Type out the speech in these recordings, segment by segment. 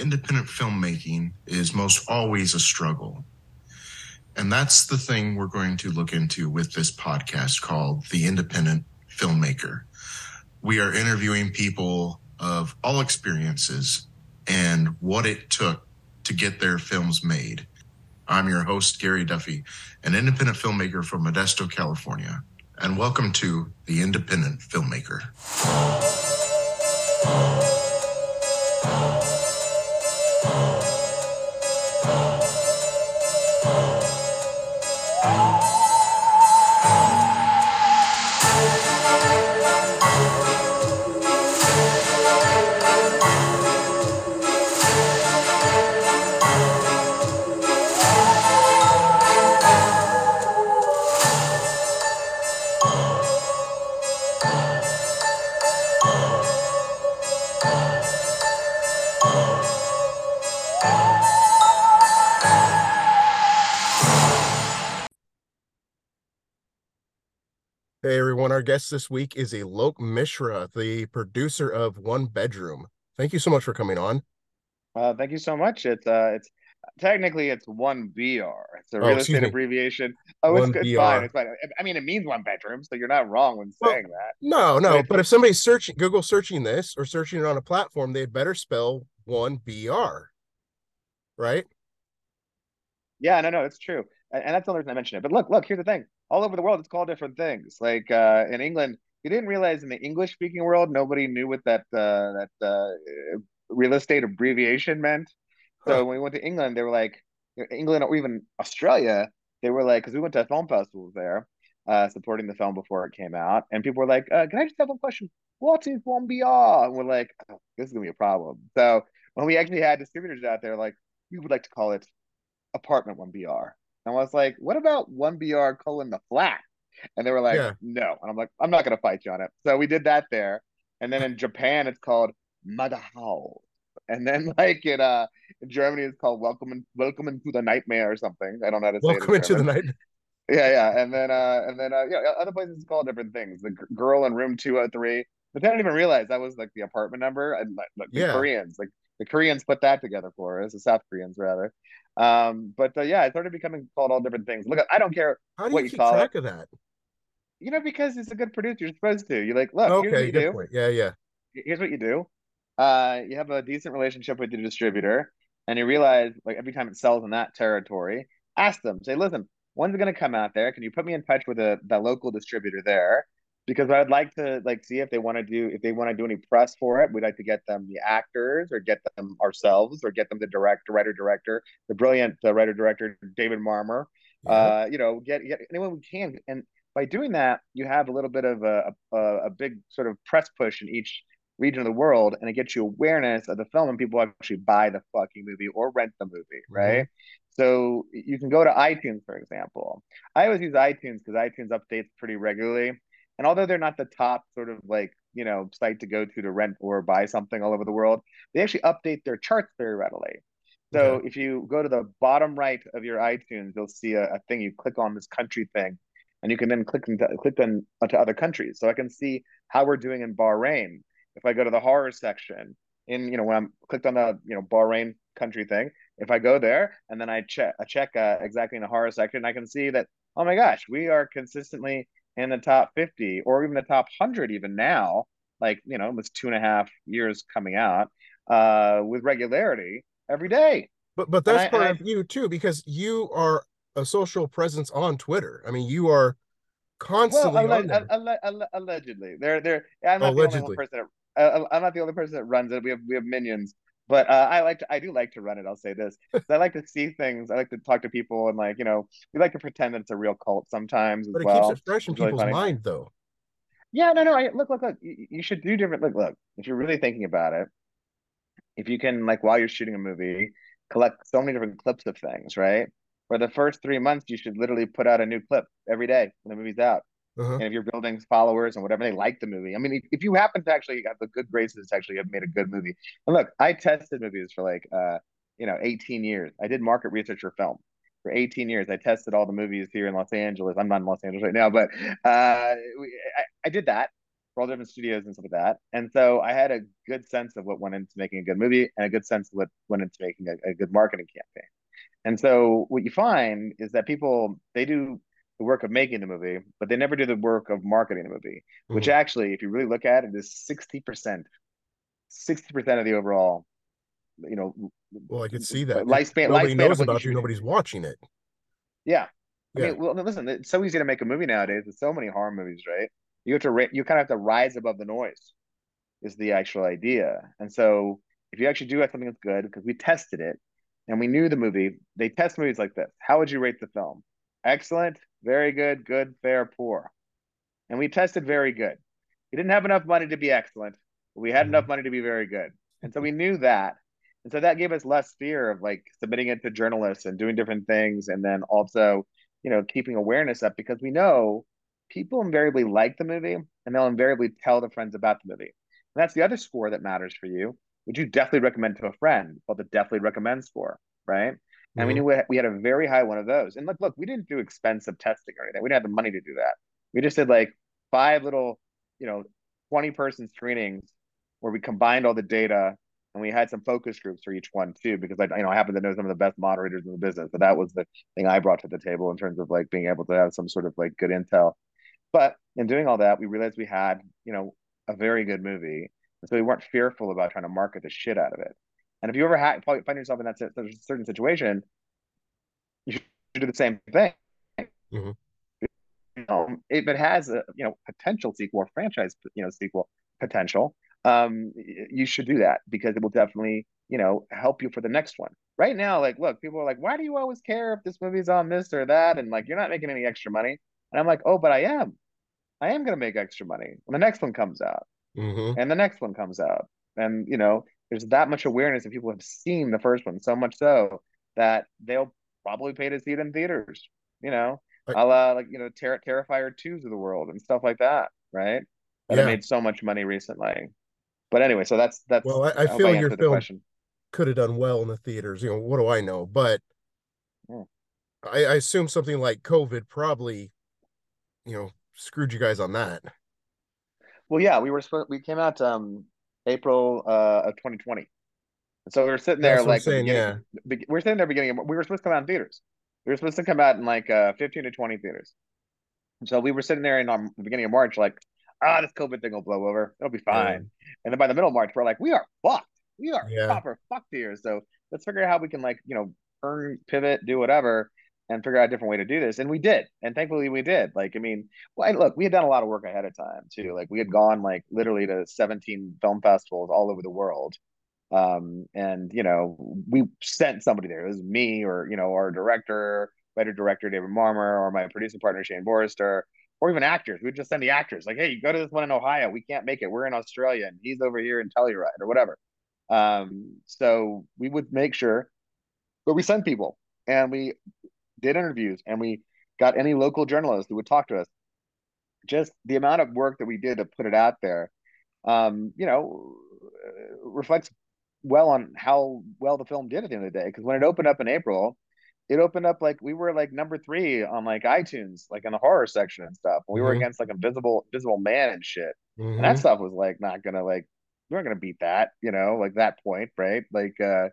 independent filmmaking is most always a struggle. And that's the thing we're going to look into with this podcast called The Independent Filmmaker. We are interviewing people of all experiences and what it took to get their films made. I'm your host, Gary Duffy, an independent filmmaker from Modesto, California, and welcome to The Independent Filmmaker. Hey guest this week is Alok Mishra, the producer of One Bedroom. Thank you so much for coming on. Uh, thank you so much. It's uh, it's technically it's one BR. It's a oh, real estate me. abbreviation. Oh, it's, it's fine. It's fine. I mean, it means one bedroom, so you're not wrong when saying well, that. No, no. But, but if somebody's searching Google searching this or searching it on a platform, they'd better spell one BR, right? Yeah, no, no, it's true, and, and that's the only reason I mentioned it. But look, look, here's the thing: all over the world, it's called different things. Like uh, in England, you didn't realize in the English speaking world, nobody knew what that uh, that uh, real estate abbreviation meant. So huh. when we went to England, they were like England or even Australia. They were like because we went to film festivals there, uh, supporting the film before it came out, and people were like, uh, "Can I just have one question? What is one BR?" And we're like, oh, "This is gonna be a problem." So when we actually had distributors out there, like we would like to call it apartment one BR, and I was like, "What about one BR colon the flat?" And they were like, yeah. "No," and I'm like, "I'm not gonna fight you on it." So we did that there, and then in Japan, it's called Madahao. And then like in uh in Germany it's called Welcome in, Welcome into the Nightmare or something. I don't know how to Welcome say it. Welcome into the Nightmare. Yeah, yeah. And then uh and then uh yeah, other places it's called different things. The g- girl in room 203. But they didn't even realize that was like the apartment number and like, the yeah. Koreans, like the Koreans put that together for us, the South Koreans rather. Um, but uh, yeah, it started becoming called all different things. Look, I don't care How do you what you keep call track it. of that. You know, because it's a good producer, you're supposed to. You're like, look, okay, good point. Yeah, yeah. Here's what you do uh, you have a decent relationship with your distributor, and you realize like every time it sells in that territory, ask them, say, listen, when's it going to come out there? Can you put me in touch with a the local distributor there? Because I'd like to like see if they want to do if they want to do any press for it. We'd like to get them the actors or get them ourselves or get them the director, writer, director, the brilliant uh, writer, director David Marmor. Yeah. Uh, you know, get get anyone we can, and by doing that, you have a little bit of a, a, a big sort of press push in each region of the world and it gets you awareness of the film and people actually buy the fucking movie or rent the movie, mm-hmm. right? So you can go to iTunes, for example. I always use iTunes because iTunes updates pretty regularly. And although they're not the top sort of like, you know, site to go to to rent or buy something all over the world, they actually update their charts very readily. So okay. if you go to the bottom right of your iTunes, you'll see a, a thing. You click on this country thing, and you can then click into, click on to other countries. So I can see how we're doing in Bahrain, if I go to the horror section in, you know, when I'm clicked on the, you know, Bahrain country thing, if I go there and then I check, I check uh, exactly in the horror section, I can see that, oh my gosh, we are consistently in the top 50 or even the top 100 even now, like, you know, almost two and a half years coming out uh, with regularity every day. But, but that's I, part I, of you too, because you are a social presence on Twitter. I mean, you are constantly well, alle- alle- alle- allegedly. They're they're I'm not allegedly. the only person uh, I'm not the only person that runs it. We have we have minions, but uh, I like to I do like to run it. I'll say this: I like to see things. I like to talk to people, and like you know, we like to pretend that it's a real cult sometimes as but it well. keeps it fresh in people's really mind, though. Yeah, no, no. I, look, look, look. You, you should do different. Look, look. If you're really thinking about it, if you can, like, while you're shooting a movie, collect so many different clips of things, right? For the first three months, you should literally put out a new clip every day when the movie's out. Uh-huh. And if you're building followers and whatever, they like the movie. I mean, if, if you happen to actually have the good graces to actually have made a good movie. And look, I tested movies for like, uh, you know, 18 years. I did market research for film for 18 years. I tested all the movies here in Los Angeles. I'm not in Los Angeles right now, but uh, I, I did that. for all different studios and stuff like that. And so I had a good sense of what went into making a good movie and a good sense of what went into making a, a good marketing campaign. And so what you find is that people they do the work of making the movie, but they never do the work of marketing the movie, mm-hmm. which actually, if you really look at it, is 60%, 60% of the overall, you know. Well, I could see that. Lifespan, Nobody lifespan knows about you. Nobody's watching it. Yeah. I yeah. mean, well, listen, it's so easy to make a movie nowadays. There's so many horror movies, right? You have to, you kind of have to rise above the noise, is the actual idea. And so, if you actually do have something that's good, because we tested it, and we knew the movie, they test movies like this. How would you rate the film? Excellent, very good, good, fair, poor. And we tested very good. We didn't have enough money to be excellent, but we had mm-hmm. enough money to be very good. And so we knew that. And so that gave us less fear of like submitting it to journalists and doing different things. And then also, you know, keeping awareness up because we know people invariably like the movie and they'll invariably tell their friends about the movie. And that's the other score that matters for you, which you definitely recommend to a friend called the definitely recommend score, right? And mm-hmm. we knew we had a very high one of those. And look, look, we didn't do expensive testing or anything. We didn't have the money to do that. We just did like five little, you know, 20 person screenings where we combined all the data and we had some focus groups for each one too, because I, you know, I happen to know some of the best moderators in the business. But that was the thing I brought to the table in terms of like being able to have some sort of like good intel. But in doing all that, we realized we had, you know, a very good movie. And so we weren't fearful about trying to market the shit out of it. And if you ever ha- find yourself in that certain situation, you should do the same thing. Mm-hmm. You know, if it has a you know potential sequel or franchise you know sequel potential, um, you should do that because it will definitely you know help you for the next one. Right now, like, look, people are like, why do you always care if this movie's on this or that? And like, you're not making any extra money. And I'm like, oh, but I am. I am going to make extra money when the next one comes out, mm-hmm. and the next one comes out, and you know, there's that much awareness that people have seen the first one so much so that they'll probably pay to see it in theaters you know? I, will like you know Ter- terrifier twos of the world and stuff like that right? That yeah. made so much money recently. But anyway so that's that's well i, I feel I your film could have done well in the theaters you know what do i know? But hmm. I, I assume something like covid probably you know screwed you guys on that. Well yeah we were we came out um April uh, of 2020. And so we were sitting there like saying, yeah. we are sitting there beginning. Of, we were supposed to come out in theaters. We were supposed to come out in like uh, 15 to 20 theaters. And So we were sitting there in um, the beginning of March, like, ah, this COVID thing will blow over. It'll be fine. And then by the middle of March, we're like, we are fucked. We are yeah. proper fucked here. So let's figure out how we can like, you know, earn, pivot, do whatever and figure out a different way to do this. And we did. And thankfully we did. Like, I mean, well, look, we had done a lot of work ahead of time too. Like we had gone like literally to 17 film festivals all over the world. Um, and you know, we sent somebody there. It was me or, you know, our director, writer director David Marmor, or my producing partner Shane Borster, or even actors. We'd just send the actors, like, hey, you go to this one in Ohio. We can't make it. We're in Australia and he's over here in Telluride or whatever. Um, so we would make sure, but we sent people and we did interviews, and we got any local journalist who would talk to us. Just the amount of work that we did to put it out there, um, you know, reflects well on how well the film did at the end of the day. Because when it opened up in April, it opened up like we were like number three on like iTunes, like in the horror section and stuff. We mm-hmm. were against like Invisible Invisible Man and shit, mm-hmm. and that stuff was like not gonna like we weren't gonna beat that, you know, like that point, right? Like, uh,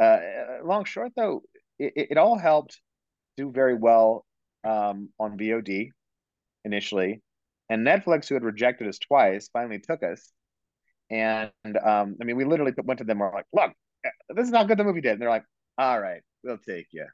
uh, long short though, it, it all helped do very well um, on VOD initially, and Netflix, who had rejected us twice, finally took us. And um, I mean, we literally went to them. We're like, "Look, this is how good the movie did." And they're like, "All right, we'll take you.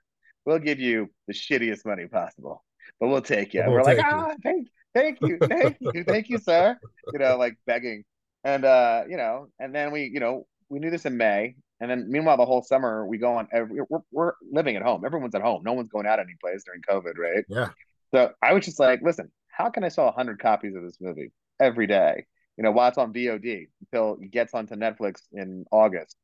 We'll give you the shittiest money possible, but we'll take you." We'll we're like, "Ah, thank, thank you, thank you, thank you, sir." You know, like begging, and uh, you know, and then we, you know, we knew this in May, and then meanwhile, the whole summer we go on. Every, we're, we're living at home. Everyone's at home. No one's going out any place during COVID, right? Yeah. So I was just like, listen, how can I sell hundred copies of this movie every day? You know, while it's on VOD until it gets onto Netflix in August.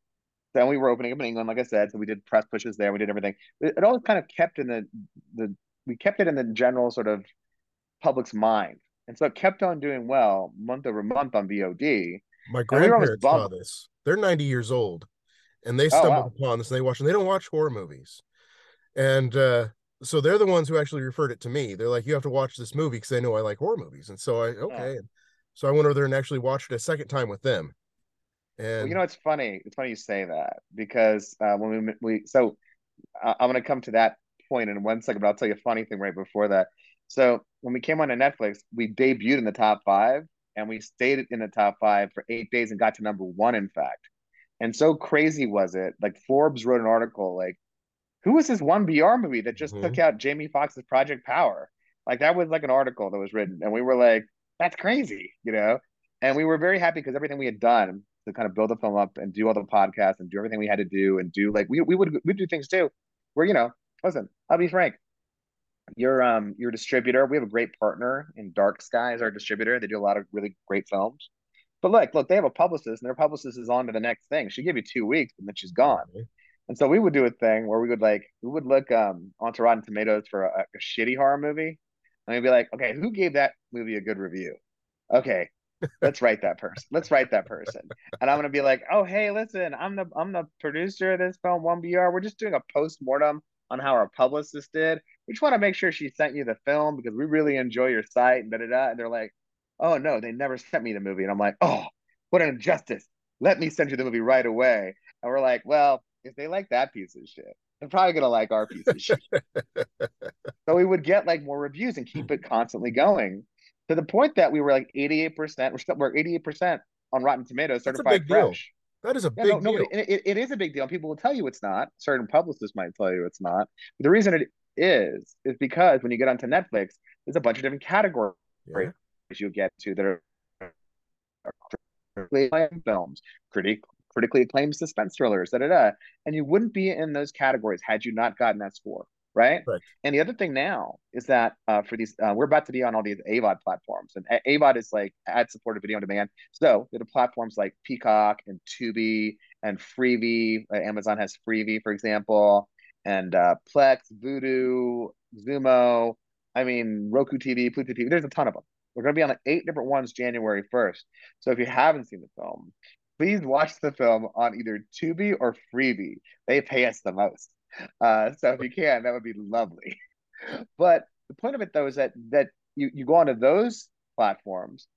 Then we were opening up in England, like I said. So we did press pushes there. We did everything. It, it all kind of kept in the the we kept it in the general sort of public's mind, and so it kept on doing well month over month on VOD. My grandparents we saw this. They're ninety years old and they oh, stumbled oh, wow. upon this and they watch and they don't watch horror movies and uh so they're the ones who actually referred it to me they're like you have to watch this movie because they know i like horror movies and so i okay oh. So I went over there and actually watched it a second time with them. And well, you know, it's funny. It's funny you say that because uh, when we we so uh, I'm going to come to that point in one second, but I'll tell you a funny thing right before that. So when we came on to Netflix, we debuted in the top five, and we stayed in the top five for eight days and got to number one. In fact, and so crazy was it. Like Forbes wrote an article like, "Who was this one BR movie that just mm-hmm. took out Jamie Foxx's Project Power?" Like that was like an article that was written, and we were like, "That's crazy," you know. And we were very happy because everything we had done to kind of build the film up and do all the podcasts and do everything we had to do and do like we we would we do things too, where you know, listen, I'll be frank, your um your distributor. We have a great partner in Dark Sky as our distributor. They do a lot of really great films. But look, look, they have a publicist, and their publicist is on to the next thing. She give you two weeks, and then she's gone. Mm-hmm. And so we would do a thing where we would like we would look um onto Rotten Tomatoes for a, a shitty horror movie, and we'd be like, okay, who gave that movie a good review? Okay, let's write that person. Let's write that person. And I'm gonna be like, oh hey, listen, I'm the I'm the producer of this film, One BR. We're just doing a post mortem on how our publicist did. We just want to make sure she sent you the film because we really enjoy your site and da da da. And they're like, oh no, they never sent me the movie. And I'm like, oh, what an injustice. Let me send you the movie right away. And we're like, well, if they like that piece of shit, they're probably gonna like our piece of shit. so we would get like more reviews and keep it constantly going to the point that we were like 88%. We're still we're 88% on Rotten Tomatoes, certified fresh. That is a yeah, big no, deal. it, it is a big deal. People will tell you it's not. Certain publicists might tell you it's not. But the reason it is is because when you get onto Netflix, there's a bunch of different categories yeah. You get to that are critically acclaimed films, critic, critically acclaimed suspense thrillers, da da da. And you wouldn't be in those categories had you not gotten that score right? right. And the other thing now is that uh, for these, uh, we're about to be on all these AVOD platforms, and AVOD is like ad-supported video on demand. So there are platforms like Peacock and Tubi and Freevee. Uh, Amazon has Freevee, for example, and uh, Plex, Vudu, Xumo. I mean, Roku TV, Pluto TV. There's a ton of them. We're going to be on like eight different ones January 1st. So if you haven't seen the film, please watch the film on either Tubi or Freevee. They pay us the most. Uh, so if you can, that would be lovely. But the point of it though is that that you, you go onto those platforms,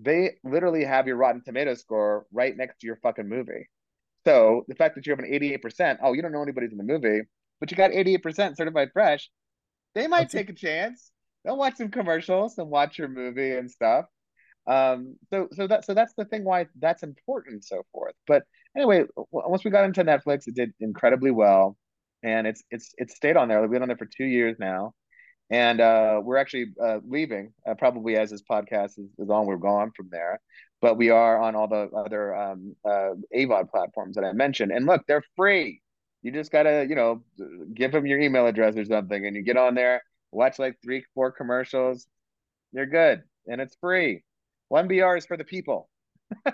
they literally have your Rotten Tomato score right next to your fucking movie. So the fact that you have an 88%, oh, you don't know anybody's in the movie, but you got 88% certified fresh, they might take a chance. They'll watch some commercials and watch your movie and stuff. Um, so so that so that's the thing why that's important and so forth. But anyway, once we got into Netflix, it did incredibly well and it's it's it's stayed on there. We've been on there for two years now, and uh, we're actually uh, leaving uh, probably as this podcast is, is, on. We're gone from there, but we are on all the other um, uh, AVOD platforms that I mentioned. And look, they're free. You just gotta you know give them your email address or something, and you get on there, watch like three four commercials. You're good, and it's free. One BR is for the people.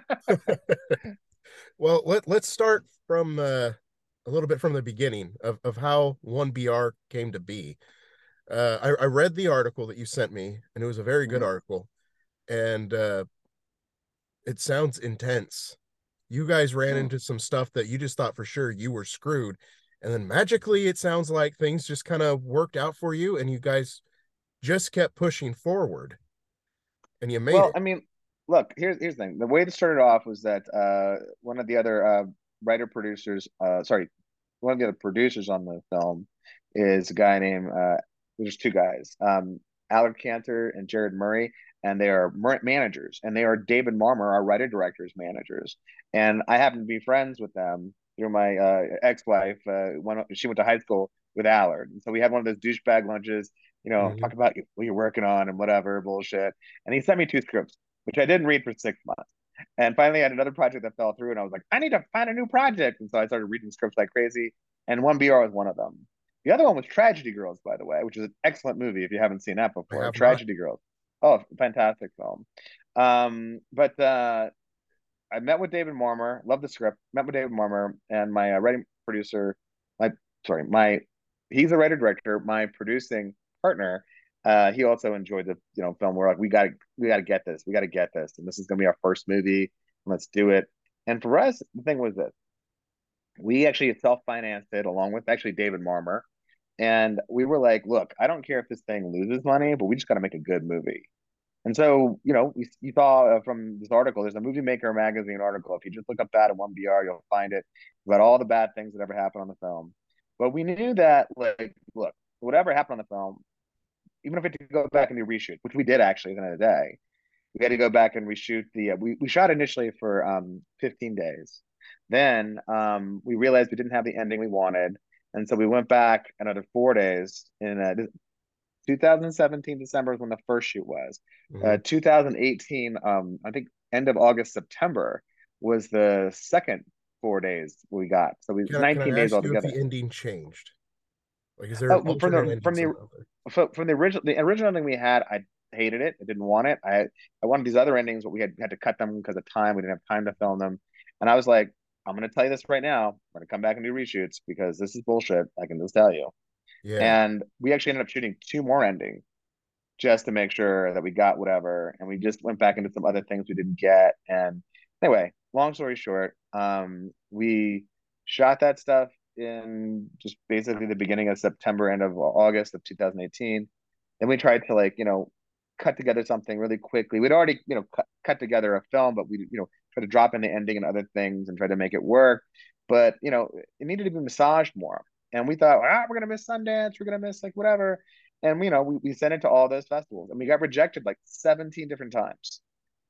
well, let let's start from uh, a little bit from the beginning of, of how 1BR came to be. Uh, I, I read the article that you sent me, and it was a very good mm-hmm. article. And uh, it sounds intense. You guys ran mm-hmm. into some stuff that you just thought for sure you were screwed. And then magically, it sounds like things just kind of worked out for you, and you guys just kept pushing forward. And you made well, it. I mean, look, here's here's the thing. The way it started off was that uh, one of the other uh, writer producers, uh, sorry, one of the other producers on the film is a guy named uh, there's two guys, um, Allard Cantor and Jared Murray, and they are managers, and they are David Marmor, our writer director's managers, and I happen to be friends with them through my uh, ex-wife. Uh, when she went to high school with Allard, and so we had one of those douchebag lunches. You know, mm-hmm. talk about what you're working on and whatever bullshit. And he sent me two scripts, which I didn't read for six months. And finally, I had another project that fell through, and I was like, I need to find a new project. And so I started reading scripts like crazy, and One BR was one of them. The other one was Tragedy Girls, by the way, which is an excellent movie if you haven't seen that before. Tragedy not. Girls. Oh, fantastic film. Um, but uh, I met with David Marmor, loved the script, met with David Marmor, and my uh, writing producer, my sorry, my he's a writer director, my producing partner uh, he also enjoyed the you know film. We're like, we got to we got to get this. We got to get this, and this is going to be our first movie. Let's do it. And for us, the thing was this: we actually self financed it along with actually David Marmor, and we were like, look, I don't care if this thing loses money, but we just got to make a good movie. And so, you know, we, you saw uh, from this article, there's a Movie Maker magazine article. If you just look up that at 1BR, you'll find it about all the bad things that ever happened on the film. But we knew that, like, look, whatever happened on the film, even if we had to go back and do reshoot, which we did actually at the end of the day, we had to go back and reshoot the. Uh, we we shot initially for um 15 days. Then um we realized we didn't have the ending we wanted, and so we went back another four days in uh, 2017 December is when the first shoot was. Mm-hmm. Uh, 2018, um, I think end of August September was the second four days we got. So we can 19 days altogether. the ending changed. Like, is there uh, from the from the from the original the original thing we had? I hated it. I didn't want it. I I wanted these other endings, but we had had to cut them because of time. We didn't have time to film them, and I was like, I'm going to tell you this right now. I'm going to come back and do reshoots because this is bullshit. I can just tell you. Yeah. And we actually ended up shooting two more endings just to make sure that we got whatever. And we just went back into some other things we didn't get. And anyway, long story short, um, we shot that stuff in just basically the beginning of September, end of August of 2018. And we tried to like, you know, cut together something really quickly. We'd already, you know, cut, cut together a film, but we, you know, try to drop in the ending and other things and try to make it work. But, you know, it needed to be massaged more. And we thought, ah, we're gonna miss Sundance, we're gonna miss like whatever. And you know, we, we sent it to all those festivals and we got rejected like 17 different times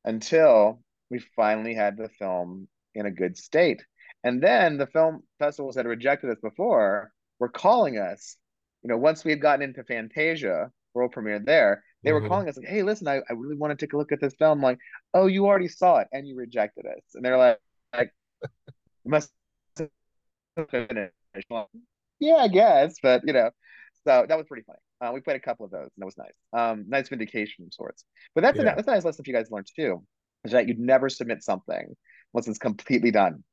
until we finally had the film in a good state. And then the film festivals that had rejected us before were calling us, you know, once we had gotten into Fantasia, world premiere there, they mm-hmm. were calling us like, hey, listen, I, I really want to take a look at this film. I'm like, oh, you already saw it and you rejected us. And they're like, like must finish yeah, I guess, but you know, so that was pretty funny. Uh, we played a couple of those, and that was nice. Um, nice vindication of sorts. But that's yeah. a, that's a nice lesson for you guys learned too, is that you'd never submit something once it's completely done.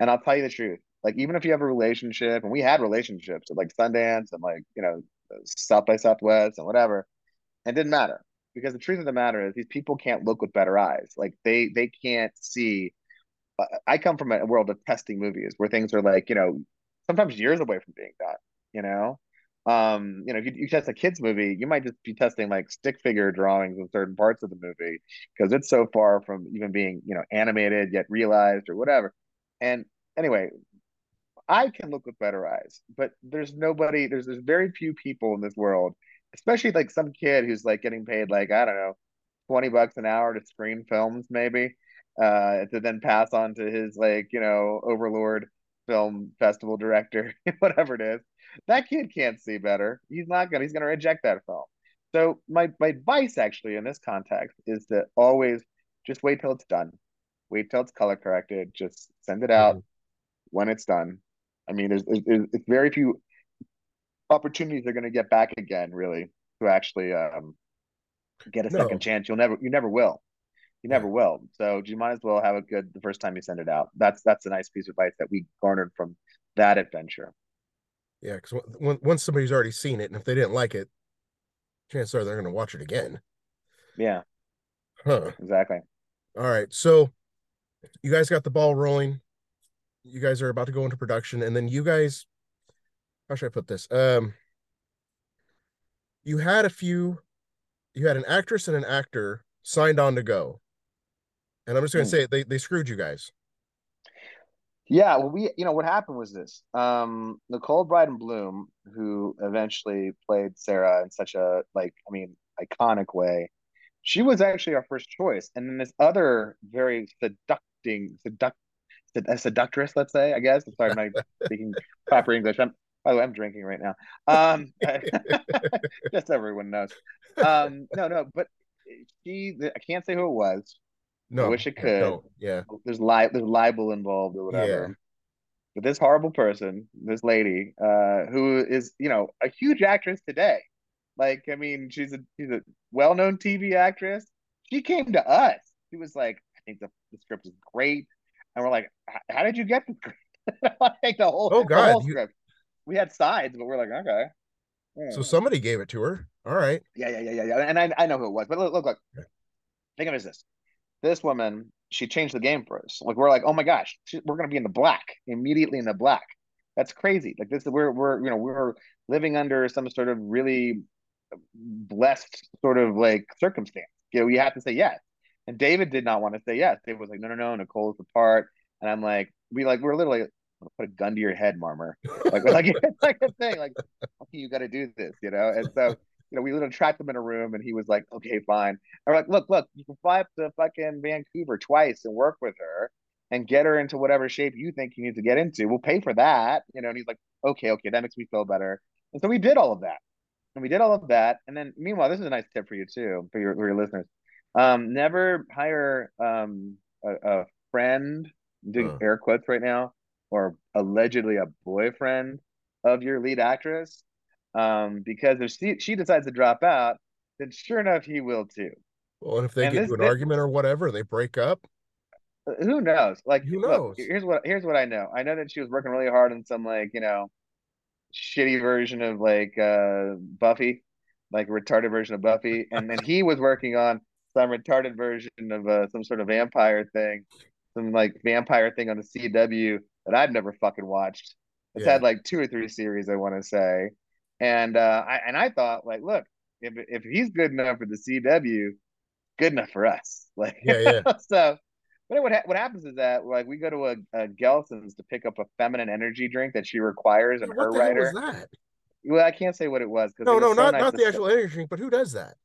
And I'll tell you the truth, like even if you have a relationship, and we had relationships at like Sundance and like you know South by Southwest and whatever, it didn't matter because the truth of the matter is these people can't look with better eyes. Like they they can't see. Uh, I come from a world of testing movies where things are like you know sometimes years away from being done. You know, um, you know, if you, you test a kids movie, you might just be testing like stick figure drawings in certain parts of the movie because it's so far from even being you know animated yet realized or whatever. And anyway, I can look with better eyes, but there's nobody. There's there's very few people in this world, especially like some kid who's like getting paid like I don't know, twenty bucks an hour to screen films maybe, uh, to then pass on to his like you know overlord film festival director, whatever it is. That kid can't see better. He's not gonna. He's gonna reject that film. So my my advice actually in this context is to always just wait till it's done. Wait till it's color corrected. Just send it out mm-hmm. when it's done. I mean, there's, there's, there's very few opportunities they're going to get back again, really, to actually um, get a no. second chance. You'll never, you never will. You never will. So you might as well have it good the first time you send it out. That's that's a nice piece of advice that we garnered from that adventure. Yeah, because once somebody's already seen it, and if they didn't like it, chances are they're going to watch it again. Yeah. Huh. Exactly. All right. So you guys got the ball rolling. You guys are about to go into production, and then you guys, how should I put this? Um, you had a few. You had an actress and an actor signed on to go and I'm just going to say they they screwed you guys. Yeah, well, we you know what happened was this: um, Nicole Brydon Bloom, who eventually played Sarah in such a like, I mean, iconic way. She was actually our first choice, and then this other very seducting, seduct, a seductress, let's say, I guess. I'm sorry, I'm not speaking proper English. I'm, by the way, I'm drinking right now. Um, just everyone knows. Um, no, no, but she, I can't say who it was. No, I wish it could. Yeah, there's li- there's libel involved or whatever. Yeah. But this horrible person, this lady, uh, who is you know a huge actress today, like I mean, she's a she's a well known TV actress. She came to us. She was like, I think the, the script is great, and we're like, how did you get the script? like the whole oh god, whole script. We had sides, but we're like, okay. So somebody gave it to her. All right. Yeah, yeah, yeah, yeah, yeah. And I, I know who it was, but look, look, look. Think of it as this: this woman, she changed the game for us. Like we're like, oh my gosh, we're gonna be in the black immediately in the black. That's crazy. Like this, we're we're you know we're living under some sort of really blessed sort of like circumstance. you know, you have to say yes. And David did not want to say yes. David was like, no, no, no, Nicole's the part. And I'm like, we like, we're literally put a gun to your head, Marmor. Like, like it's like a thing, like, okay, you got to do this, you know? And so, you know, we literally trapped him in a room and he was like, okay, fine. We're like, look, look, you can fly up to fucking Vancouver twice and work with her and get her into whatever shape you think you need to get into. We'll pay for that, you know? And he's like, okay, okay, that makes me feel better. And so we did all of that. And we did all of that. And then meanwhile, this is a nice tip for you too, for your, for your listeners. Um, never hire um a, a friend, doing air quotes right now, or allegedly a boyfriend of your lead actress. Um, because if she she decides to drop out, then sure enough he will too. Well, and if they and get into an argument or whatever, they break up. Uh, who knows? Like who knows? Look, here's what here's what I know. I know that she was working really hard on some like, you know, shitty version of like uh Buffy, like a retarded version of Buffy. And then he was working on some retarded version of uh, some sort of vampire thing, some like vampire thing on the CW that I've never fucking watched. It's yeah. had like two or three series, I want to say, and uh, I and I thought like, look, if if he's good enough for the CW, good enough for us. Like, yeah, yeah. so, but what ha- what happens is that like we go to a, a Gelson's to pick up a feminine energy drink that she requires, and her writer. Well, I can't say what it was because no, no, so not nice not the actual energy drink, but who does that?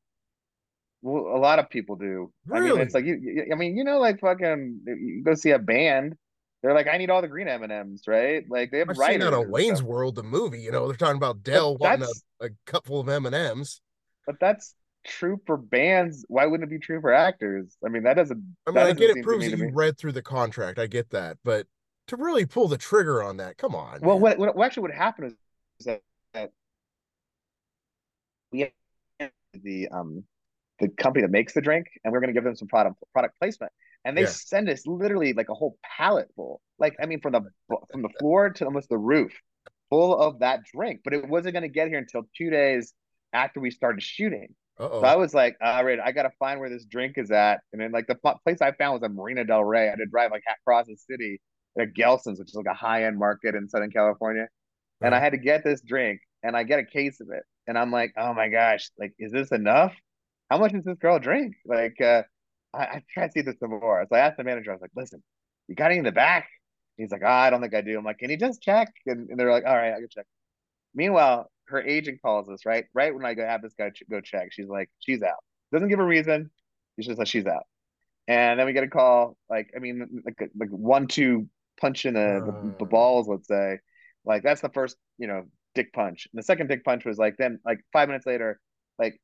Well, a lot of people do. Really? I mean, it's like you. I mean, you know, like fucking, you go see a band. They're like, I need all the green M and M's, right? Like they have I've writers. Seen on a Wayne's stuff. World, the movie. You know, they're talking about Dell wanting a, a cup of M and M's. But that's true for bands. Why wouldn't it be true for actors? I mean, that doesn't. I mean, I get it proves that you read through the contract. I get that, but to really pull the trigger on that, come on. Well, what, what, actually would happen is that, that we the um the company that makes the drink, and we're going to give them some product product placement. And they yeah. send us literally like a whole pallet full, like I mean, from the from the floor to almost the roof, full of that drink. But it wasn't going to get here until two days after we started shooting. Uh-oh. So I was like, all right, I got to find where this drink is at. And then like the place I found was at Marina Del Rey. I had to drive like across the city at Gelson's, which is like a high end market in Southern California. Uh-huh. And I had to get this drink, and I get a case of it, and I'm like, oh my gosh, like, is this enough? how much does this girl drink? Like, uh, I, I try to see this before. So I asked the manager, I was like, listen, you got any in the back? He's like, oh, I don't think I do. I'm like, can you just check? And, and they're like, all right, I can check. Meanwhile, her agent calls us, right? Right when I go have this guy ch- go check, she's like, she's out. Doesn't give a reason. She's just like, she's out. And then we get a call, like, I mean, like, like one, two punch in the, uh... the, the balls, let's say. Like, that's the first, you know, dick punch. And the second dick punch was like, then, like, five minutes later, like,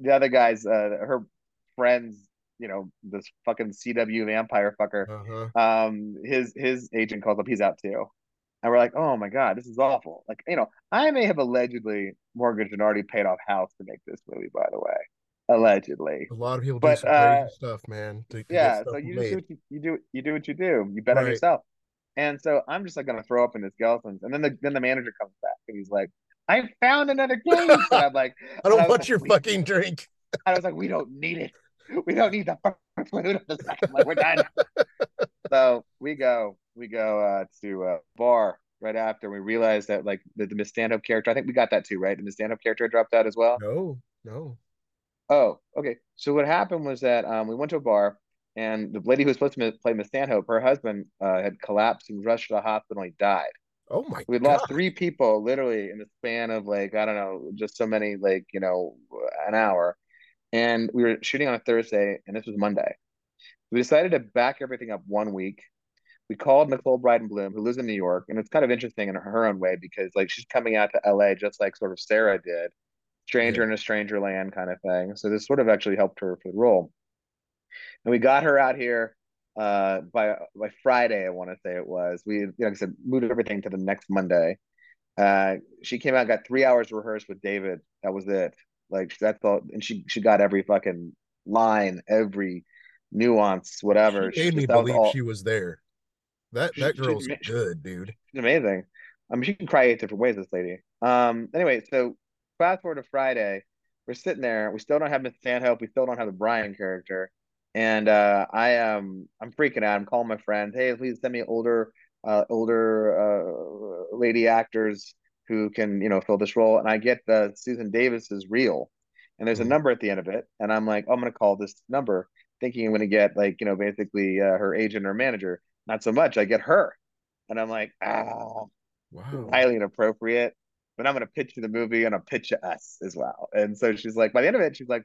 the other guys, uh, her friends, you know, this fucking CW vampire fucker. Uh-huh. Um, his his agent calls up. He's out too, and we're like, oh my god, this is awful. Like, you know, I may have allegedly mortgaged an already paid off house to make this movie. By the way, allegedly. A lot of people but, do some uh, crazy stuff, man. To, to yeah, so you do, you, you, do you do what you do. You bet right. on yourself. And so I'm just like gonna throw up in this Gelson's, and then the then the manager comes back and he's like, I found another case. And I'm like, I don't I want like, your fucking drink. I was like, we don't need it. We don't need the first of the second. Like, we're done. so we go, we go uh, to a bar right after. We realized that like the, the Miss Stanhope character. I think we got that too, right? The Miss Stanhope character dropped out as well. No, no. Oh, okay. So what happened was that um, we went to a bar, and the lady who was supposed to play Miss Stanhope, her husband uh, had collapsed and rushed to the hospital. and He died. Oh my! We lost three people literally in the span of like I don't know, just so many like you know an hour, and we were shooting on a Thursday, and this was Monday. We decided to back everything up one week. We called Nicole Brydon Bloom, who lives in New York, and it's kind of interesting in her own way because like she's coming out to LA just like sort of Sarah did, stranger yeah. in a stranger land kind of thing. So this sort of actually helped her for the role. And we got her out here uh, by by Friday, I want to say it was. We, you know, like I said, moved everything to the next Monday. Uh, she came out, got three hours rehearsed with David. That was it. Like that's all, and she she got every fucking line, every nuance, whatever. She made she me believe all... she was there. That that she, girl's she, good, dude. She's amazing. I mean, she can cry eight different ways. This lady. Um. Anyway, so fast forward to Friday, we're sitting there. We still don't have Miss Stanhope. We still don't have the Brian character and uh, I am um, I'm freaking out. I'm calling my friends. Hey, please send me older uh, older uh, lady actors who can you know fill this role. And I get the Susan Davis is real, and there's a Mhm. number at the end of it, and I'm like, oh, I'm gonna call this number, thinking I'm gonna get like you know basically uh, her agent or manager. Not so much. I get her, and I'm like, ah, Wow. highly inappropriate. But I'm gonna pitch you the movie and I'll pitch you us as well. And so she's like, by the end of it, she's like,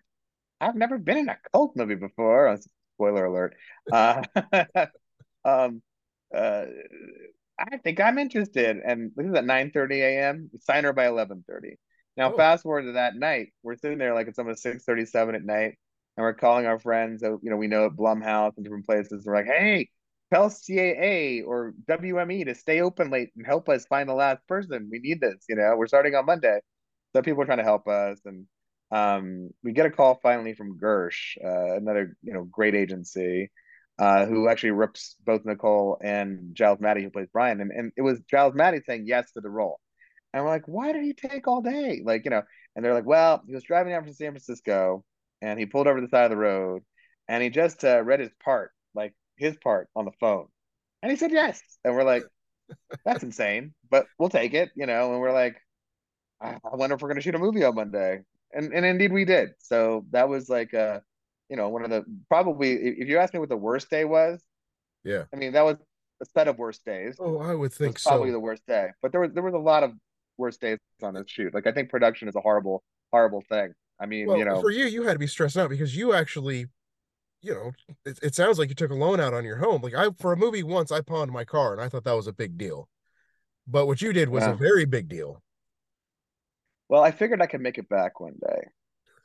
I've never been in a cult movie before. Spoiler alert. Uh, um, uh, I think I'm interested. And this is at 9:30 a.m. Sign her by 11:30. Now, Oh, fast forward to that night, we're sitting there like it's almost 6:37 at night, and we're calling our friends that you know we know at Blumhouse and different places. We're like, hey, tell CAA or WME to stay open late and help us find the last person. We need this. You know, we're starting on Monday, so people are trying to help us, and um, we get a call finally from Gersh, uh, another you know great agency uh, who actually rips both Nicole and Giles Matthey, who plays Brian. And, and it was Giles Matthey saying yes to the role. And we're like, why did he take all day? Like, you know, and they're like, well, he was driving down from San Francisco and he pulled over the side of the road and he just uh, read his part, like his part on the phone. And he said yes. And we're like, that's insane, but we'll take it, you know. And we're like, I wonder if we're going to shoot a movie on Monday. And and indeed we did. So that was like uh you know, one of the probably if you ask me what the worst day was, yeah. I mean that was a set of worst days. Oh, I would think probably so. the worst day. But there was there was a lot of worst days on this shoot. Like I think production is a horrible, horrible thing. I mean, Well, you know, for you, you had to be stressed out because you actually, you know, it, it sounds like you took a loan out on your home. Like I, for a movie once, I pawned my car and I thought that was a big deal. But what you did was a very big deal. Well, I figured I could make it back one day.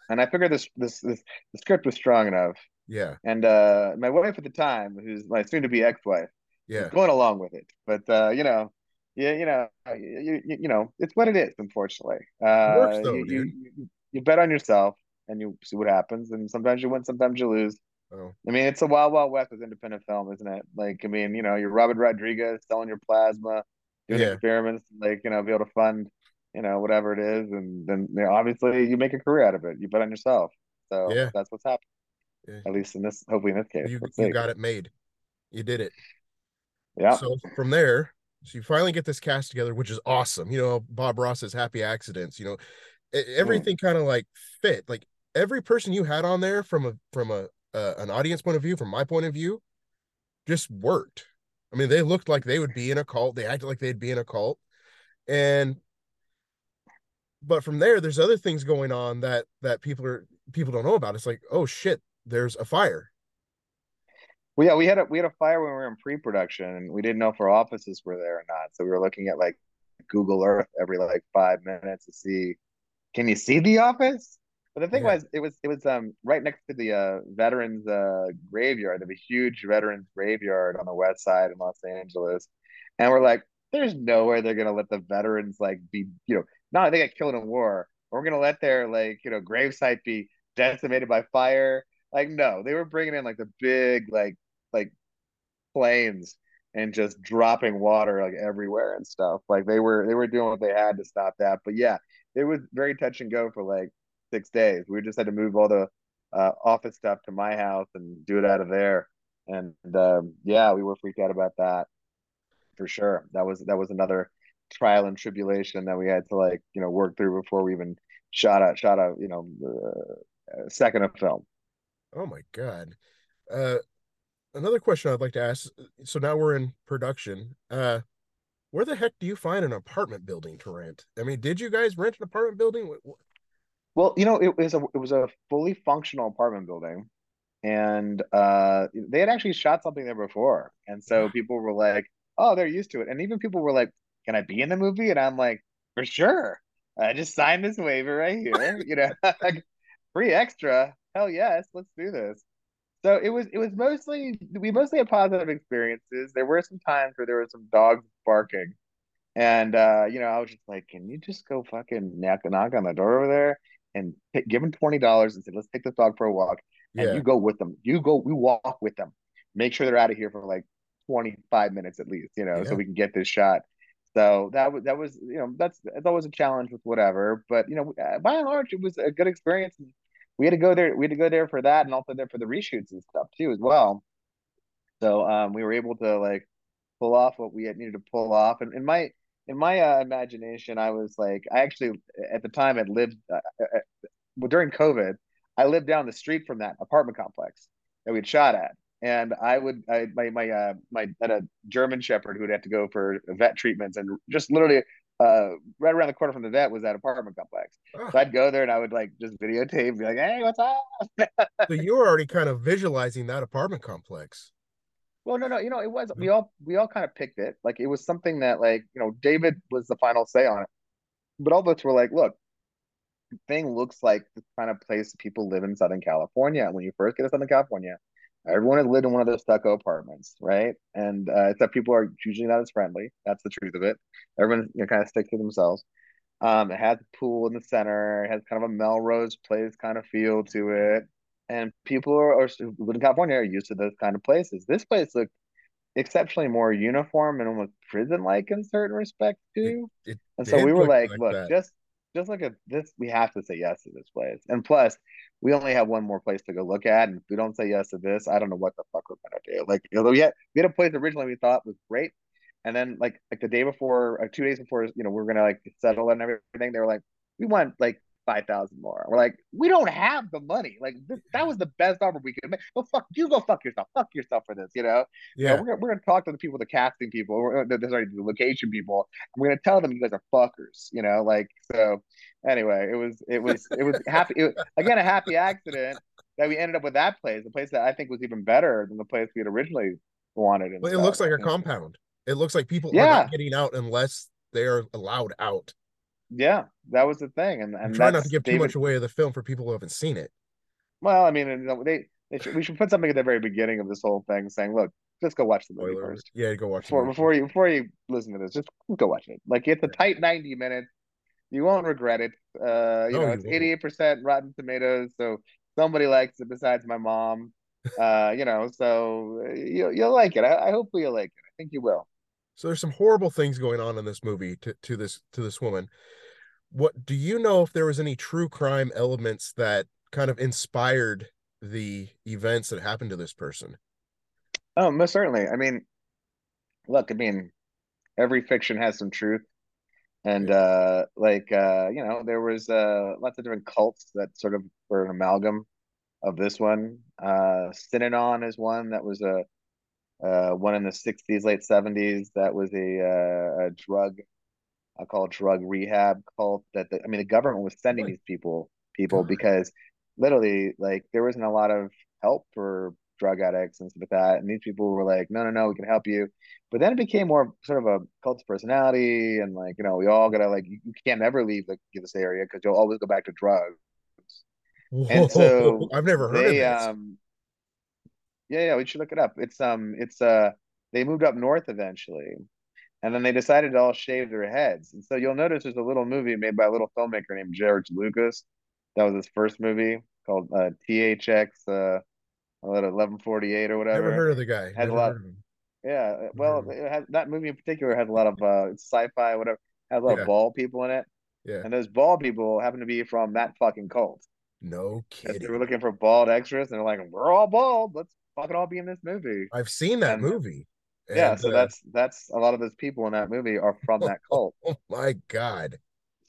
And I figured this this this the script was strong enough. Yeah. And uh my wife at the time, who's my soon to be ex-wife, Yeah. going along with it. But uh, you know, yeah, you know, you, you, you know, it's what it is, unfortunately. It works Uh, though, you, you dude. you you bet on yourself and you see what happens, and sometimes you win, sometimes you lose. Oh, I mean, it's a wild, wild west with independent film, isn't it? Like, I mean, you know, you're Robert Rodriguez selling your plasma, doing yeah. experiments, like, you know, be able to fund, you know, whatever it is, and then you know, obviously you make a career out of it. You bet on yourself. So Yeah. that's what's happened, Yeah. at least in this, hopefully in this case. You you got it made. You did it. Yeah. So from there, so you finally get this cast together, which is awesome. You know, Bob Ross's Happy Accidents. You know, Mm. everything kind of like fit. Like every person you had on there from a from a uh, an audience point of view, from my point of view, just worked. I mean, they looked like they would be in a cult. They acted like they'd be in a cult, and but from there, there's other things going on that that people are people don't know about. It's like, oh shit, there's a fire. Well, yeah, we had a we had a fire when we were in pre-production, and we didn't know if our offices were there or not. So we were looking at like Google Earth every like five minutes to see, can you see the office? But the thing Yeah. was, it was it was um right next to the uh, veterans uh, graveyard. Have a huge veterans graveyard on the west side in Los Angeles, and we're like, there's no way they're gonna let the veterans like be you know not they got killed in war. We're gonna let their like you know gravesite be decimated by fire. Like no, they were bringing in like the big like like planes and just dropping water like everywhere and stuff. Like they were they were doing what they had to stop that. But yeah, it was very touch and go for like six days. We just had to move all the uh, office stuff to my house and do it out of there. And um, yeah, we were freaked out about that for sure. That was that was another trial and tribulation that we had to like you know work through before we even shot a shot a you know uh, second of film. Oh my god. Uh, another question I'd like to ask. So now we're in production. Uh, where the heck do you find an apartment building to rent? I mean, did you guys rent an apartment building? Well, you know, it was a it was a fully functional apartment building, and uh, they had actually shot something there before, and so people were like, "Oh, they're used to it," and even people were like, "Can I be in the movie?" And I'm like, "For sure, I just signed this waiver right here, you know, free extra, hell yes, let's do this." So it was it was mostly we mostly had positive experiences. There were some times where there were some dogs barking, and uh, you know, I was just like, "Can you just go fucking knock knock on the door over there and give them twenty dollars and say, let's take this dog for a walk, and Yeah, you go with them. You go, we walk with them. Make sure they're out of here for like twenty five minutes at least, you know, so we can get this shot." So that was that was you know that's that's always a challenge with whatever, but you know, uh, by and large, it was a good experience. We had to go there. We had to go there for that, and also there for the reshoots and stuff too as well. So um, we were able to like pull off what we had needed to pull off. And in my in my uh, imagination, I was like, I actually at the time had lived. Uh, uh, well, during COVID, I lived down the street from that apartment complex that we'd shot at. And I would, I, my, my, uh, my, had a German Shepherd who would have to go for vet treatments, and just literally, uh, right around the corner from the vet was that apartment complex. Oh, So I'd go there and I would like just videotape, be like, "Hey, what's up?" so you were already kind of visualizing that apartment complex. Well, no, no, you know, it was we all we all kind of picked it. Like it was something that like you know David was the final say on it, but all of us were like, look, thing looks like the kind of place people live in Southern California. When you first get to Southern California, everyone has lived in one of those stucco apartments, right? And uh, except people are usually not as friendly. That's the truth of it. Everyone you know, kind of sticks to themselves. Um, it has a pool in the center. It has kind of a Melrose Place kind of feel to it. And people are, are who live in California are used to those kind of places. This place looked exceptionally more uniform and almost prison-like in certain respects too. It And so we were like, like look, that. just just look at this. We have to say yes to this place. And plus, we only have one more place to go look at. And if we don't say yes to this, I don't know what the fuck we're gonna do. Like, you know, we had we had a place originally we thought was great. And then like like the day before or two days before, you know, we are gonna like settle and everything. They were like, we want like five thousand more. We're like, we don't have the money. Like this, that was the best offer we could make. Go fuck you. Go fuck yourself. Fuck yourself for this. You know. Yeah. we're gonna, we're gonna talk to the people, the casting people, we're, uh, sorry, the location people. We're gonna tell them you guys are fuckers. You know, like so. Anyway, it was it was it was happy. It, was- again, a happy accident that we ended up with that place, a place that I think was even better than the place we had originally wanted. But it looks like a compound. It looks like people are Yeah. not getting out unless they are allowed out. Yeah, that was the thing, and I'm and trying not to give too much away of the film for people who haven't seen it. Well, I mean, you know, they, they should, we should put something at the very beginning of this whole thing, saying, "Look, just go watch the movie Spoiler. first. Yeah, go watch before before you before you listen to this. Just go watch it. Like it's a tight ninety minutes. You won't regret it. Uh, you No, know, it's eighty eight percent Rotten Tomatoes, so somebody likes it besides my mom. Uh, you know, so uh, you you'll like it. I, I hope you'll like it. I think you will. So there's some horrible things going on in this movie to, to this to this woman. What do you know if there was any true crime elements that kind of inspired the events that happened to this person? Oh, most certainly. I mean, look, I mean, every fiction has some truth. And uh like uh, you know, there was uh lots of different cults that sort of were an amalgam of this one. Uh Synanon is one that was a uh one in the 60s, late 70s that was a uh, a drug I call it drug rehab cult that the, I mean the government was sending these people people because literally like there wasn't a lot of help for drug addicts and stuff like that. And these people were like no no no we can help you. But then it became more sort of a cult of personality and like you know we all gotta like you, can't ever leave the this area because you'll always go back to drugs. And so Whoa, I've never heard they of this. um yeah yeah we should look it up it's um it's uh they moved up north eventually and then they decided to all shave their heads and so you'll notice there's a little movie made by a little filmmaker named George Lucas that was his first movie called uh THX uh 1148 or whatever Never heard of the guy. Had a lot- heard of him. yeah well Mhm. it has, that movie in particular had a lot of uh sci-fi whatever has a lot Yeah. of bald people in it Yeah. and those bald people happen to be from that fucking cult No 'Cause they were looking for bald extras, and they're like, "We're all bald. Let's fucking all be in this movie." I've seen that And- movie. yeah, so uh, that's that's a lot of those people in that movie are from that cult. oh my god.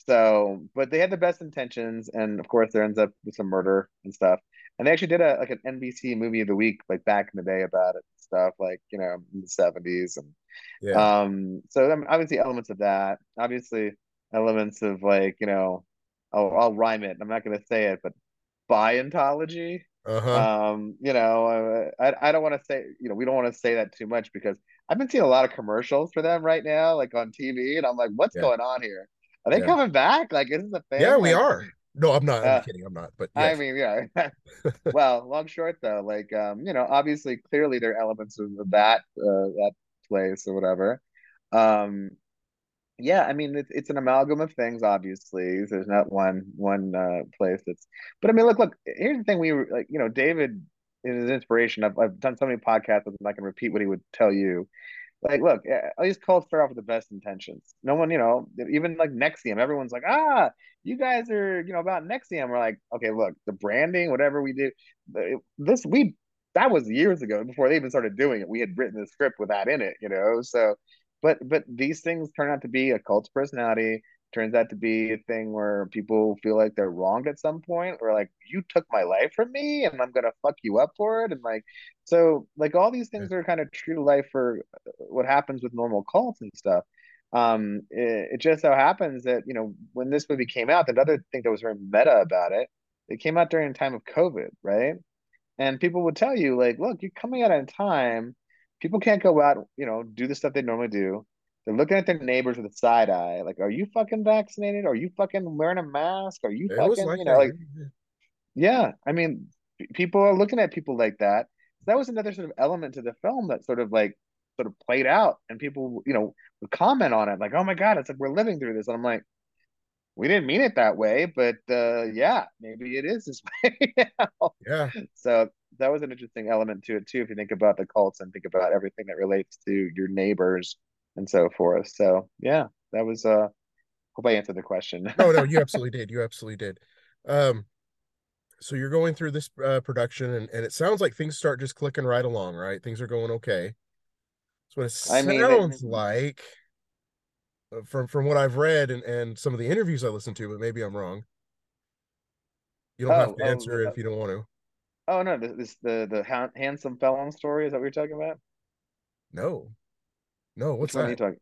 So, but they had the best intentions, and of course, there ends up with some murder and stuff. And they actually did a like an NBC movie of the week, like back in the day, about it and stuff, like you know, in the seventies, and Yeah. um, so I mean, obviously elements of that, obviously elements of like you know, I'll, I'll rhyme it. I'm not going to say it, but Bientology. Uh-huh. Um, you know, uh, I I don't want to say, you know, we don't want to say that too much because I've been seeing a lot of commercials for them right now, like on TV, and I'm like, what's Yeah. going on here? Are they Yeah. coming back? Like, is this a thing? yeah, we Like, are. No, I'm not. I'm Uh, kidding. I'm not. But I yes. mean, yeah. well, long short though, like, um, you know, obviously, clearly there are elements of that uh, that place or whatever. Um, yeah, I mean, it's it's an amalgam of things. Obviously, there's not one one uh, place that's. But I mean, look, look. Here's the thing: we like, you know, David is an inspiration. I've I've done so many podcasts with him. I can repeat what he would tell you. Like, look, eh, all these cults start off with the best intentions. No one, you know, even like NXIVM, everyone's like, ah, you guys are, you know, about NXIVM. We're like, okay, look, the branding, whatever we do, this we that was years ago before they even started doing it. We had written the script with that in it, you know. So, but but these things turn out to be a cult personality. turns out to be a thing where people feel like they're wronged at some point or like you took my life from me and i'm gonna fuck you up for it and like so like all these things are kind of true to life for uh, what happens with normal cults and stuff. Um it, it just so happens that you know when this movie came out the other thing that was very meta about it it came out during a time of covid right? And people would tell you like look you're coming out in time people can't go out you know do the stuff they normally do they're looking at their neighbors with a side eye, like, "Are you fucking vaccinated? Are you fucking wearing a mask? Are you It fucking, like you know, that. like, yeah." I mean, people are looking at people like that. That was another sort of element to the film that sort of like sort of played out, and people, you know, would comment on it, like, "Oh my God, it's like we're living through this," and I'm like, "We didn't mean it that way, but uh, yeah, maybe it is this way." know? Yeah. So that was an interesting element to it too, if you think about the cults and think about everything that relates to your neighbors and so forth. So yeah, that was uh hope I answered the question. No, no, you absolutely did. You absolutely did. Um, so you're going through this uh, production, and, and it sounds like things start just clicking right along, right? Things are going okay. That's what it I sounds like uh, from from what I've read and, and some of the interviews I listened to, but maybe I'm wrong. You don't have Oh, to oh, answer it the- if you don't want to. Oh no, this, this the the ha- handsome felon story is that what you're talking about? No, no, what's Which one are you that? talking?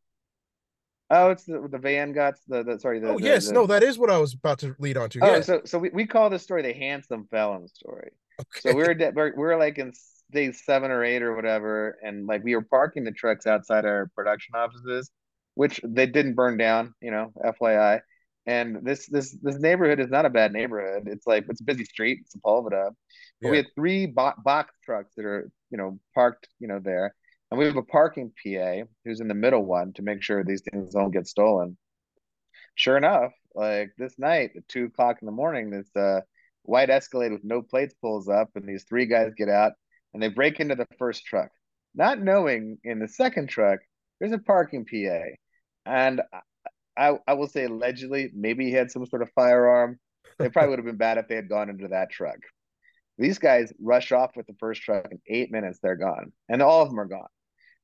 Oh, it's the the Van Gots, the, the sorry, the, Oh the, yes, the- no, that is what I was about to lead on to. Oh, Yes. so so we, we call this story the handsome felon story. So Okay. we were, de- we're we're like in day seven or eight or whatever, and like we were parking the trucks outside our production offices, which they didn't burn down, you know, FYI. And this this this neighborhood is not a bad neighborhood. It's like it's a busy street, it's a Sepulveda. But we Yeah. had three bo- box trucks that are, you know, parked, you know, there. And we have a parking PA who's in the middle one to make sure these things don't get stolen sure enough, like this night at two o'clock in the morning, this uh, white Escalade with no plates pulls up, and these three guys get out and they break into the first truck, not knowing in the second truck there's a parking PA, and I I will say allegedly maybe he had some sort of firearm. It probably would have been bad if they had gone into that truck. These guys rush off with the first truck in eight minutes. They're gone, and all of them are gone.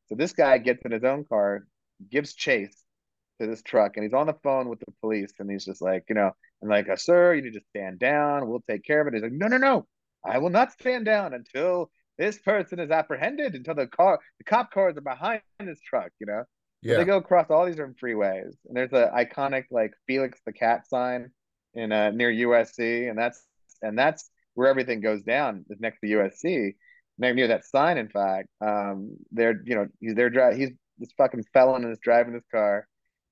So this guy gets in his own car, gives chase to this truck, and he's on the phone with the police, and he's just like, you know, and like, uh, sir, you need to stand down. We'll take care of it. He's like, no, no, no, I will not stand down until this person is apprehended, until the car, the cop cars are behind this truck, you know. So Yeah. they go across all these different freeways, and there's an iconic like Felix the Cat sign in uh, near USC, and that's and that's where everything goes down. Is next to USC, near near that sign. In fact, um, they're you know he's they're driving. He's this fucking felon is driving this car.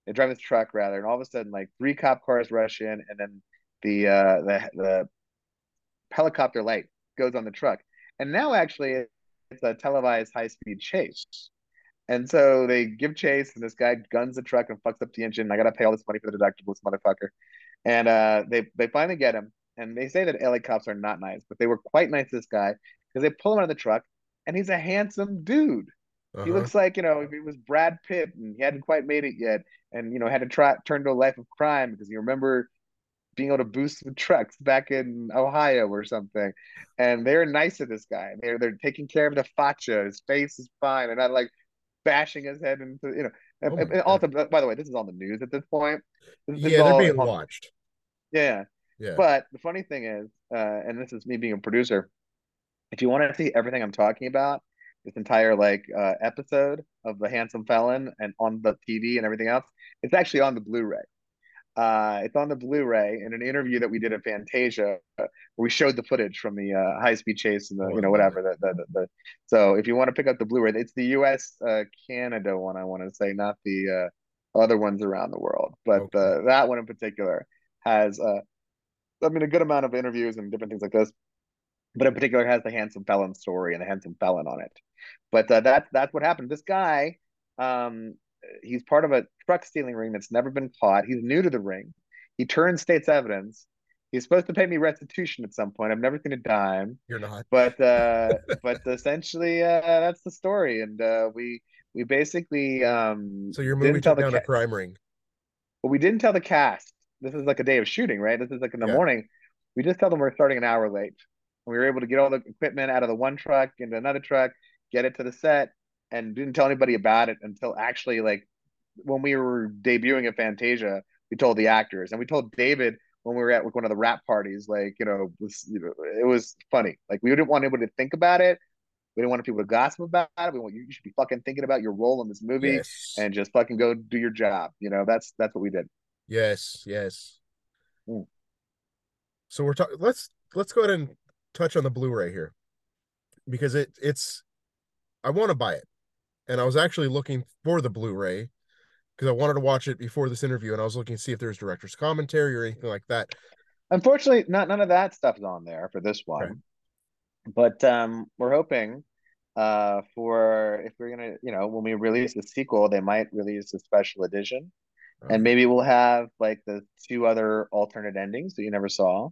They're driving this truck rather, and all of a sudden, like three cop cars rush in, and then the uh, the the helicopter light goes on the truck, and now actually it's a televised high speed chase. And so they give chase, and this guy guns the truck and fucks up the engine. I gotta pay all this money for the deductible, this motherfucker. And uh, they they finally get him, and they say that LA cops are not nice, but they were quite nice to this guy because they pull him out of the truck, and he's a handsome dude. He Uh-huh. looks like you know if he was Brad Pitt and he hadn't quite made it yet, and you know had to try turn to a life of crime because you remember being able to boost the trucks back in Ohio or something. And they're nice to this guy. They're they're taking care of the facha. His face is fine. They're not like bashing his head into you know. Oh and also, by the way, this is on the news at this point. This, this Yeah, they're all being on- watched. Yeah. Yeah. But the funny thing is, uh, and this is me being a producer, if you want to see everything I'm talking about, this entire like uh, episode of The Handsome Felon and on the TV and everything else, it's actually on the Blu-ray. Uh, it's on the Blu-ray in an interview that we did at Fantasia, uh, where we showed the footage from the uh, high-speed chase and the you know whatever the, the, the, the so if you want to pick up the Blu-ray, it's the U.S. Uh, Canada one I want to say, not the uh, other ones around the world, but Okay. uh, that one in particular has uh, I mean, a good amount of interviews and different things like this, but in particular has the handsome felon story and the handsome felon on it. But uh, that's that's what happened. This guy, um, he's part of a truck stealing ring that's never been caught. He's new to the ring. He turns state's evidence. He's supposed to pay me restitution at some point. I've never seen a dime, You're not. but uh, but essentially uh, that's the story. And uh, we we basically um, So your movie took down a ca- crime ring. but we didn't tell the cast. This is like a day of shooting, right? This is like in the Yeah. morning. We just tell them we're starting an hour late. And we were able to get all the equipment out of the one truck into another truck, get it to the set, and didn't tell anybody about it until actually like when we were debuting at Fantasia, we told the actors, and we told David when we were at one of the wrap parties. Like you know, was, you know, it was funny. Like we didn't want anybody to think about it. We didn't want people to gossip about it. We want you, you should be fucking thinking about your role in this movie Yes. and just fucking go do your job. You know, that's that's what we did. Yes, yes. Mm. So we're talking. Let's let's go ahead and touch on the Blu-ray here, because it it's. I want to buy it, and I was actually looking for the Blu-ray because I wanted to watch it before this interview, and I was looking to see if there's director's commentary or anything like that. Unfortunately, not none of that stuff is on there for this one. Okay. But um, we're hoping uh, for if we're gonna, you know, when we release the sequel, they might release a special edition, Uh, and maybe we'll have like the two other alternate endings that you never saw,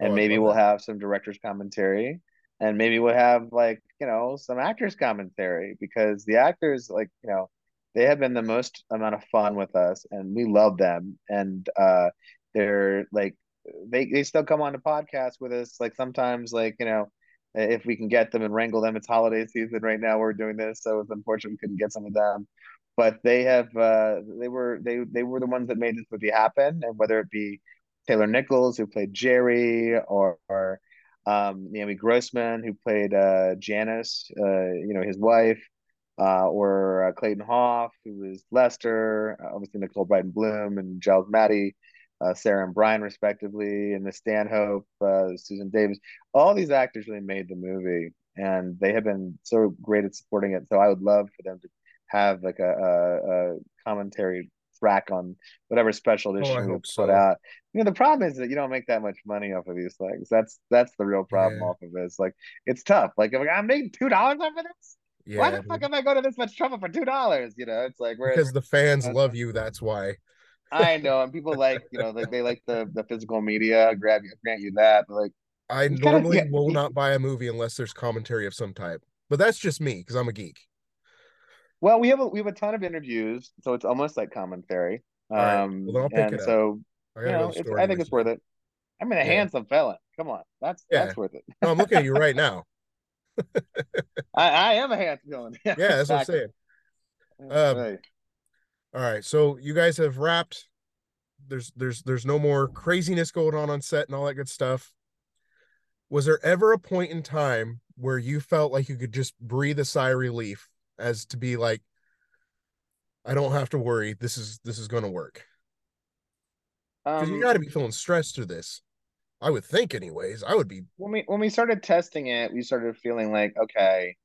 and Oh, maybe we'll that. have some director's commentary, and maybe we'll have like you know some actors commentary because the actors like you know they have been the most amount of fun with us, and we love them, and uh, they're like they they still come on the podcast with us like sometimes like you know if we can get them and wrangle them it's holiday season right now we're doing this so it's unfortunate we couldn't get some of them. But they have uh they were they they were the ones that made this movie happen and whether it be taylor nichols who played jerry or, or um naomi grossman who played uh janice uh you know his wife uh, or uh, Clayton Hoff, who was Lester, uh, obviously Nicole Brydon Bloom and Giles Matthey, uh, Sarah and Brian, respectively, and the Stanhope, Susan Davis. All these actors really made the movie, and they have been so great at supporting it. So I would love for them to have like a, a, a commentary track on whatever special Oh, edition we hope put so. out. You know, the problem is that you don't make that much money off of these things. That's that's the real problem Yeah. off of this. Like, it's tough. Like, if I'm making two dollars off of this. Yeah, Why the fuck am I going to this much trouble for two dollars? You know, it's like because the fans Uh, love you. That's why. I know, and people like you know, like they like the the physical media, grab you, grant you that, but like I You gotta- normally yeah, will not buy a movie unless there's commentary of some type. But that's just me because I'm a geek. Well, we have a we have a ton of interviews, so it's almost like commentary. All right, Um, well, and so I you know, I think it's worth it. I mean, a Yeah. handsome fella. Come on, that's Yeah. that's worth it. No, I'm looking at you right now. I, I am a handsome villain. Yeah, that's what I'm saying. Um, Right. All right, so you guys have wrapped. There's there's there's no more craziness going on on set and all that good stuff. Was there ever a point in time where you felt like you could just breathe a sigh of relief as to be like, I don't have to worry. This is this is going to work because you Um, got to be feeling stressed through this. I would think, anyways. I would be. when we when we started testing it, we started feeling like, okay,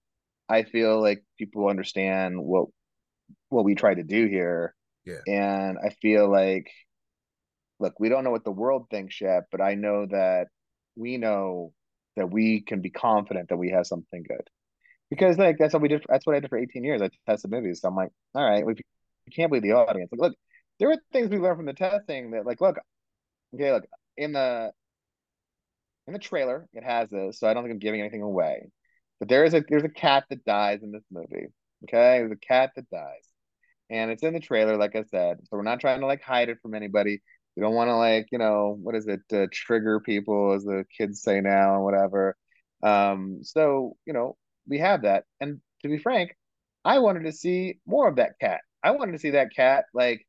I feel like people understand what what we try to do here. Yeah. And I feel like look, we don't know what the world thinks yet, but I know that we know that we can be confident that we have something good. Because like that's what we did that's what I did for 18 years. I tested movies. So I'm like, all right, we, we can't believe the audience. Like, look, there were things we learned from the testing that like, look, okay, look, in the in the trailer, it has this, so I don't think I'm giving anything away. But there is a there's a cat that dies in this movie. Okay, there's a cat that dies, and it's in the trailer, like I said. So we're not trying to like hide it from anybody. We don't want to like you know what is it uh, trigger people, as the kids say now, and whatever. Um, so you know we have that, and to be frank, I wanted to see more of that cat. I wanted to see that cat like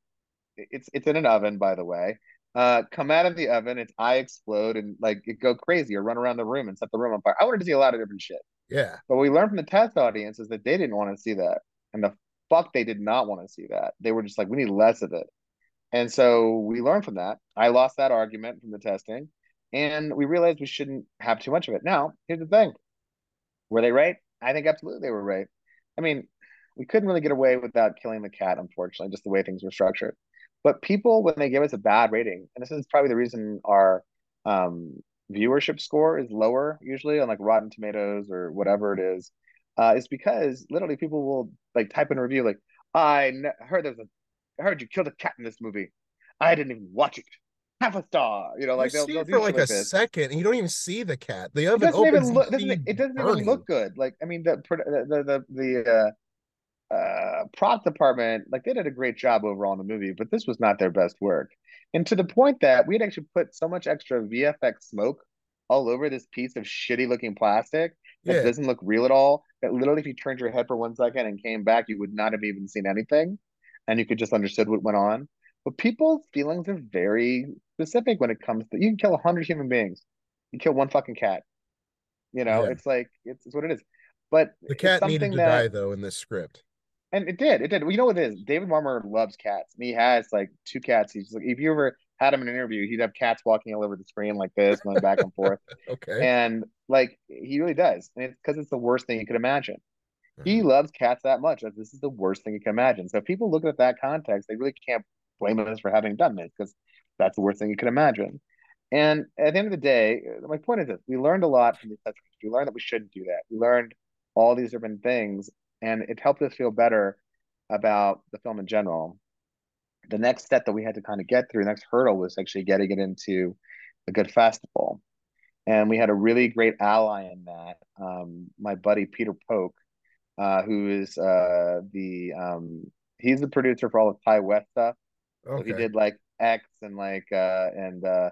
it's it's in an oven, by the way uh come out of the oven, its eye explode and like it go crazy or run around the room and set the room on fire. I wanted to see a lot of different shit. Yeah, But we learned from the test audience is that they didn't want to see that. And the fuck they did not want to see that. They were just like, we need less of it. And so we learned from that. I lost that argument from the testing. And we realized we shouldn't have too much of it. Now, here's the thing. Were they right? I think absolutely they were right. I mean, we couldn't really get away without killing the cat, unfortunately, just the way things were structured. But people, when they give us a bad rating, and this is probably the reason our um, viewership score is lower usually on like Rotten Tomatoes or whatever it is, uh, is because literally people will like type in a review like, I ne- heard there's a, I heard you killed a cat in this movie. I didn't even watch it. Half a star. You know, like you they'll, see they'll for like like a this. second, and you don't even see the cat. The It oven doesn't even look. Doesn't, it doesn't burning. even look good. Like I mean, the the the the uh, uh, prop department, like they did a great job overall in the movie, but this was not their best work. And to the point that we had actually put so much extra VFX smoke all over this piece of shitty looking plastic that Yeah, doesn't look real at all. That literally, if you turned your head for one second and came back, you would not have even seen anything, and you could just understood what went on. But people's feelings are very specific when it comes to you can kill a hundred human beings, you kill one fucking cat. You know, Yeah. it's like it's, it's what it is. But The cat needed to that- die though in this script. and it did. It did. Well, you know what it is? David Marmor loves cats. And he has like two cats. He's like, if you ever had him in an interview, he'd have cats walking all over the screen like this, going back and forth. Okay. And like he really does. And it's because it's the worst thing you could imagine. He Uh-huh. loves cats that much. that This is the worst thing you can imagine. So if people look at that context, they really can't blame us for having done this because that's the worst thing you could imagine. And at the end of the day, my point is this: we learned a lot from these touch. We learned that we shouldn't do that. We learned all these different things, and it helped us feel better about the film in general. The next step that we had to kind of get through, the next hurdle was actually getting it into a good festival. And we had a really great ally in that. Um, my buddy Peter Phok, uh, who is uh, the um, he's the producer for all the Ti West stuff. So he did like X and like uh and uh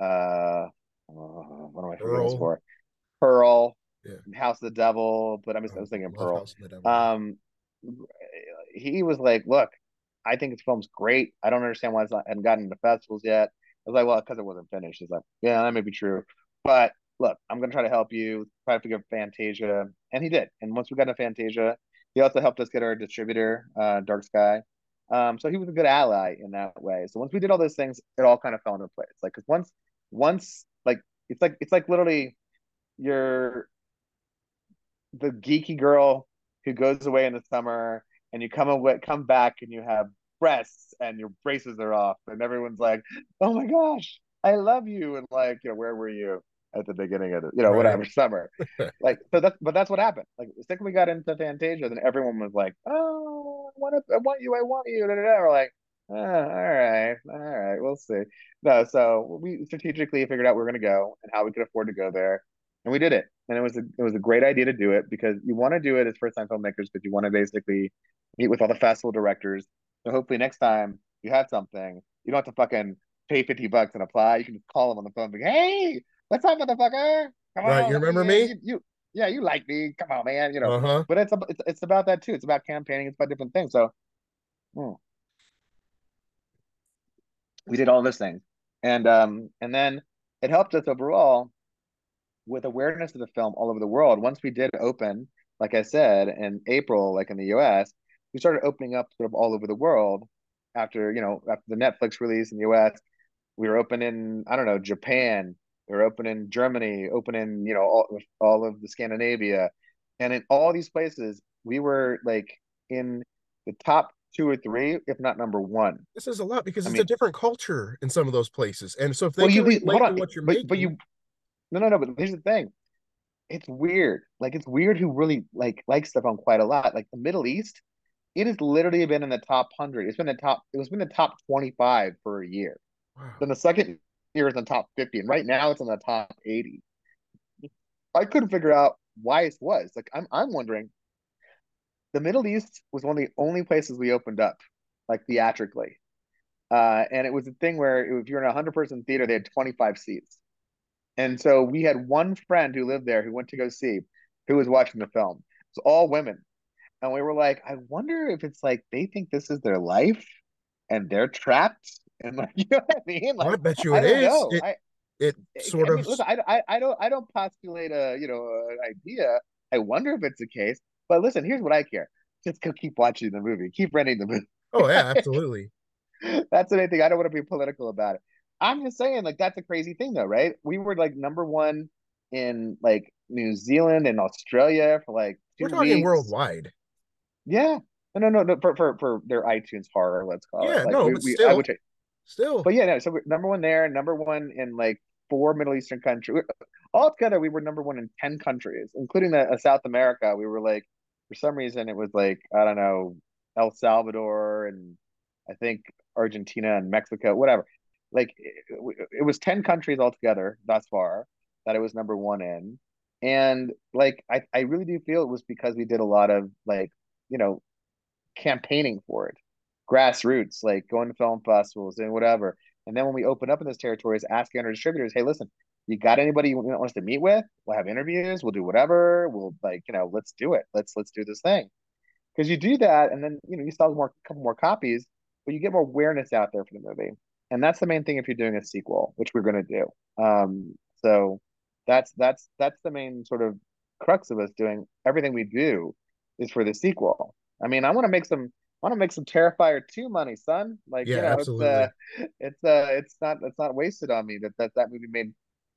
uh oh, what am I Pearl. for? Pearl, Yeah. House of the Devil, but I'm just I was thinking Pearl. House of the Devil. Um he was like, Look, I think this film's great. I don't understand why it's not hadn't gotten into festivals yet. I was like, Well, because it wasn't finished. He's like, Yeah, that may be true. But look, I'm gonna try to help you, try to figure out Fantasia. And he did. And once we got into Fantasia, he also helped us get our distributor, uh, Dark Sky. Um, so he was a good ally in that way. So once we did all those things, it all kind of fell into place. Like, cause once, once, like, it's like, it's like literally you're the geeky girl who goes away in the summer and you come away, come back and you have breasts and your braces are off and everyone's like, oh my gosh, I love you. And like, you know, where were you at the beginning of the, you know, Right. whatever summer? like, so that's, but that's what happened. Like, the second we got into Fantasia, then everyone was like, oh, I want, to, I want you, I want you. Da, da, da. We're like, oh, all right, all right, we'll see. No, so we strategically figured out where we're going to go and how we could afford to go there. And we did it. And it was a, it was a great idea to do it because you want to do it as first time filmmakers because you want to basically meet with all the festival directors. So hopefully next time you have something, you don't have to fucking pay 50 bucks and apply. You can just call them on the phone and be like, hey, what's up, motherfucker? Come Right, on, you remember me? You, you, yeah, you like me. Come on, man. You know, Uh-huh. but it's, it's it's about that too. It's about campaigning. It's about different things. So hmm. we did all those things, and um, and then it helped us overall with awareness of the film all over the world. Once we did open, like I said, in April, like in the U.S., we started opening up sort of all over the world. After you know, after the Netflix release in the U.S., we were open in I don't know Japan. Were open in Germany, open in you know all, all of the Scandinavia, and in all these places, we were like in the top two or three, if not number one. This is a lot because I it's mean- a different culture in some of those places. And so if they Well, you hold on, what you're but, making, but you no no no. But here's the thing, it's weird. Like it's weird who really like likes the film quite a lot. Like the Middle East, it has literally been in the top hundred. It's been the top. It was been the top twenty five for a year. wow. Then the second year in the top 50, and right now it's in the top 80. I couldn't figure out why it was. Like I'm I'm wondering. The Middle East was one of the only places we opened up, like theatrically. Uh, and it was a thing where if you're in a hundred person theater, they had 25 seats. And so we had one friend who lived there who went to go see, who was watching the film. It's all women. And we were like, I wonder if it's like they think this is their life and they're trapped. And like, you know what I mean? I bet you I it is. It, I, it I sort mean, of listen, I, I, I don't I don't postulate a you know an idea. I wonder if it's the case. But listen, here's what I care. Just go keep watching the movie. Keep renting the movie. oh yeah, absolutely. that's the main thing. I don't want to be political about it. I'm just saying, like, that's a crazy thing, though, right? We were like number one in like New Zealand and Australia for like 2 We're talking weeks. worldwide. Yeah. No, no, no, no. For for for their iTunes horror, let's call Yeah, it. Like, no, we, but we, I still- would say, Still. but yeah, no. So number one there, number one in like four Middle Eastern countries. All together, we were number one in ten countries, including the uh, South America. We were like, for some reason, it was like I don't know, El Salvador and I think Argentina and Mexico, whatever. Like it, it was ten countries altogether thus far that it was number one in, and like I, I really do feel it was because we did a lot of like you know campaigning for it grassroots, like going to film festivals and whatever. And then when we open up in those territories, asking our distributors, hey, listen, you got anybody you want us to meet with? We'll have interviews, we'll do whatever. We'll like, you know, let's do it. Let's let's do this thing. Because you do that, and then you know, you sell more couple more copies, but you get more awareness out there for the movie. And that's the main thing if you're doing a sequel, which we're going to do. Um, so that's that's that's the main sort of crux of us doing everything we do is for the sequel. I mean, I want to make some want to make some Terrifier 2 money, son. Like, yeah, you know, absolutely. it's uh it's uh it's not it's not wasted on me that that, that movie made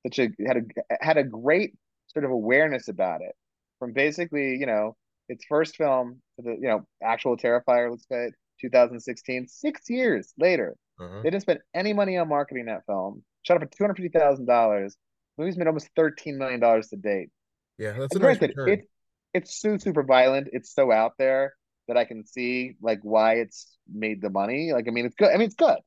such a had a had a great sort of awareness about it. From basically, you know, its first film to the, you know, actual Terrifier, let's say 2016, six years later. Uh-huh. They didn't spend any money on marketing that film. Shot up for two hundred fifty thousand dollars. Movie's made almost thirteen million dollars to date. Yeah, that's a nice return. It, it's so super violent. It's so out there that I can see like why it's made the money. Like, I mean, it's good. I mean, it's good.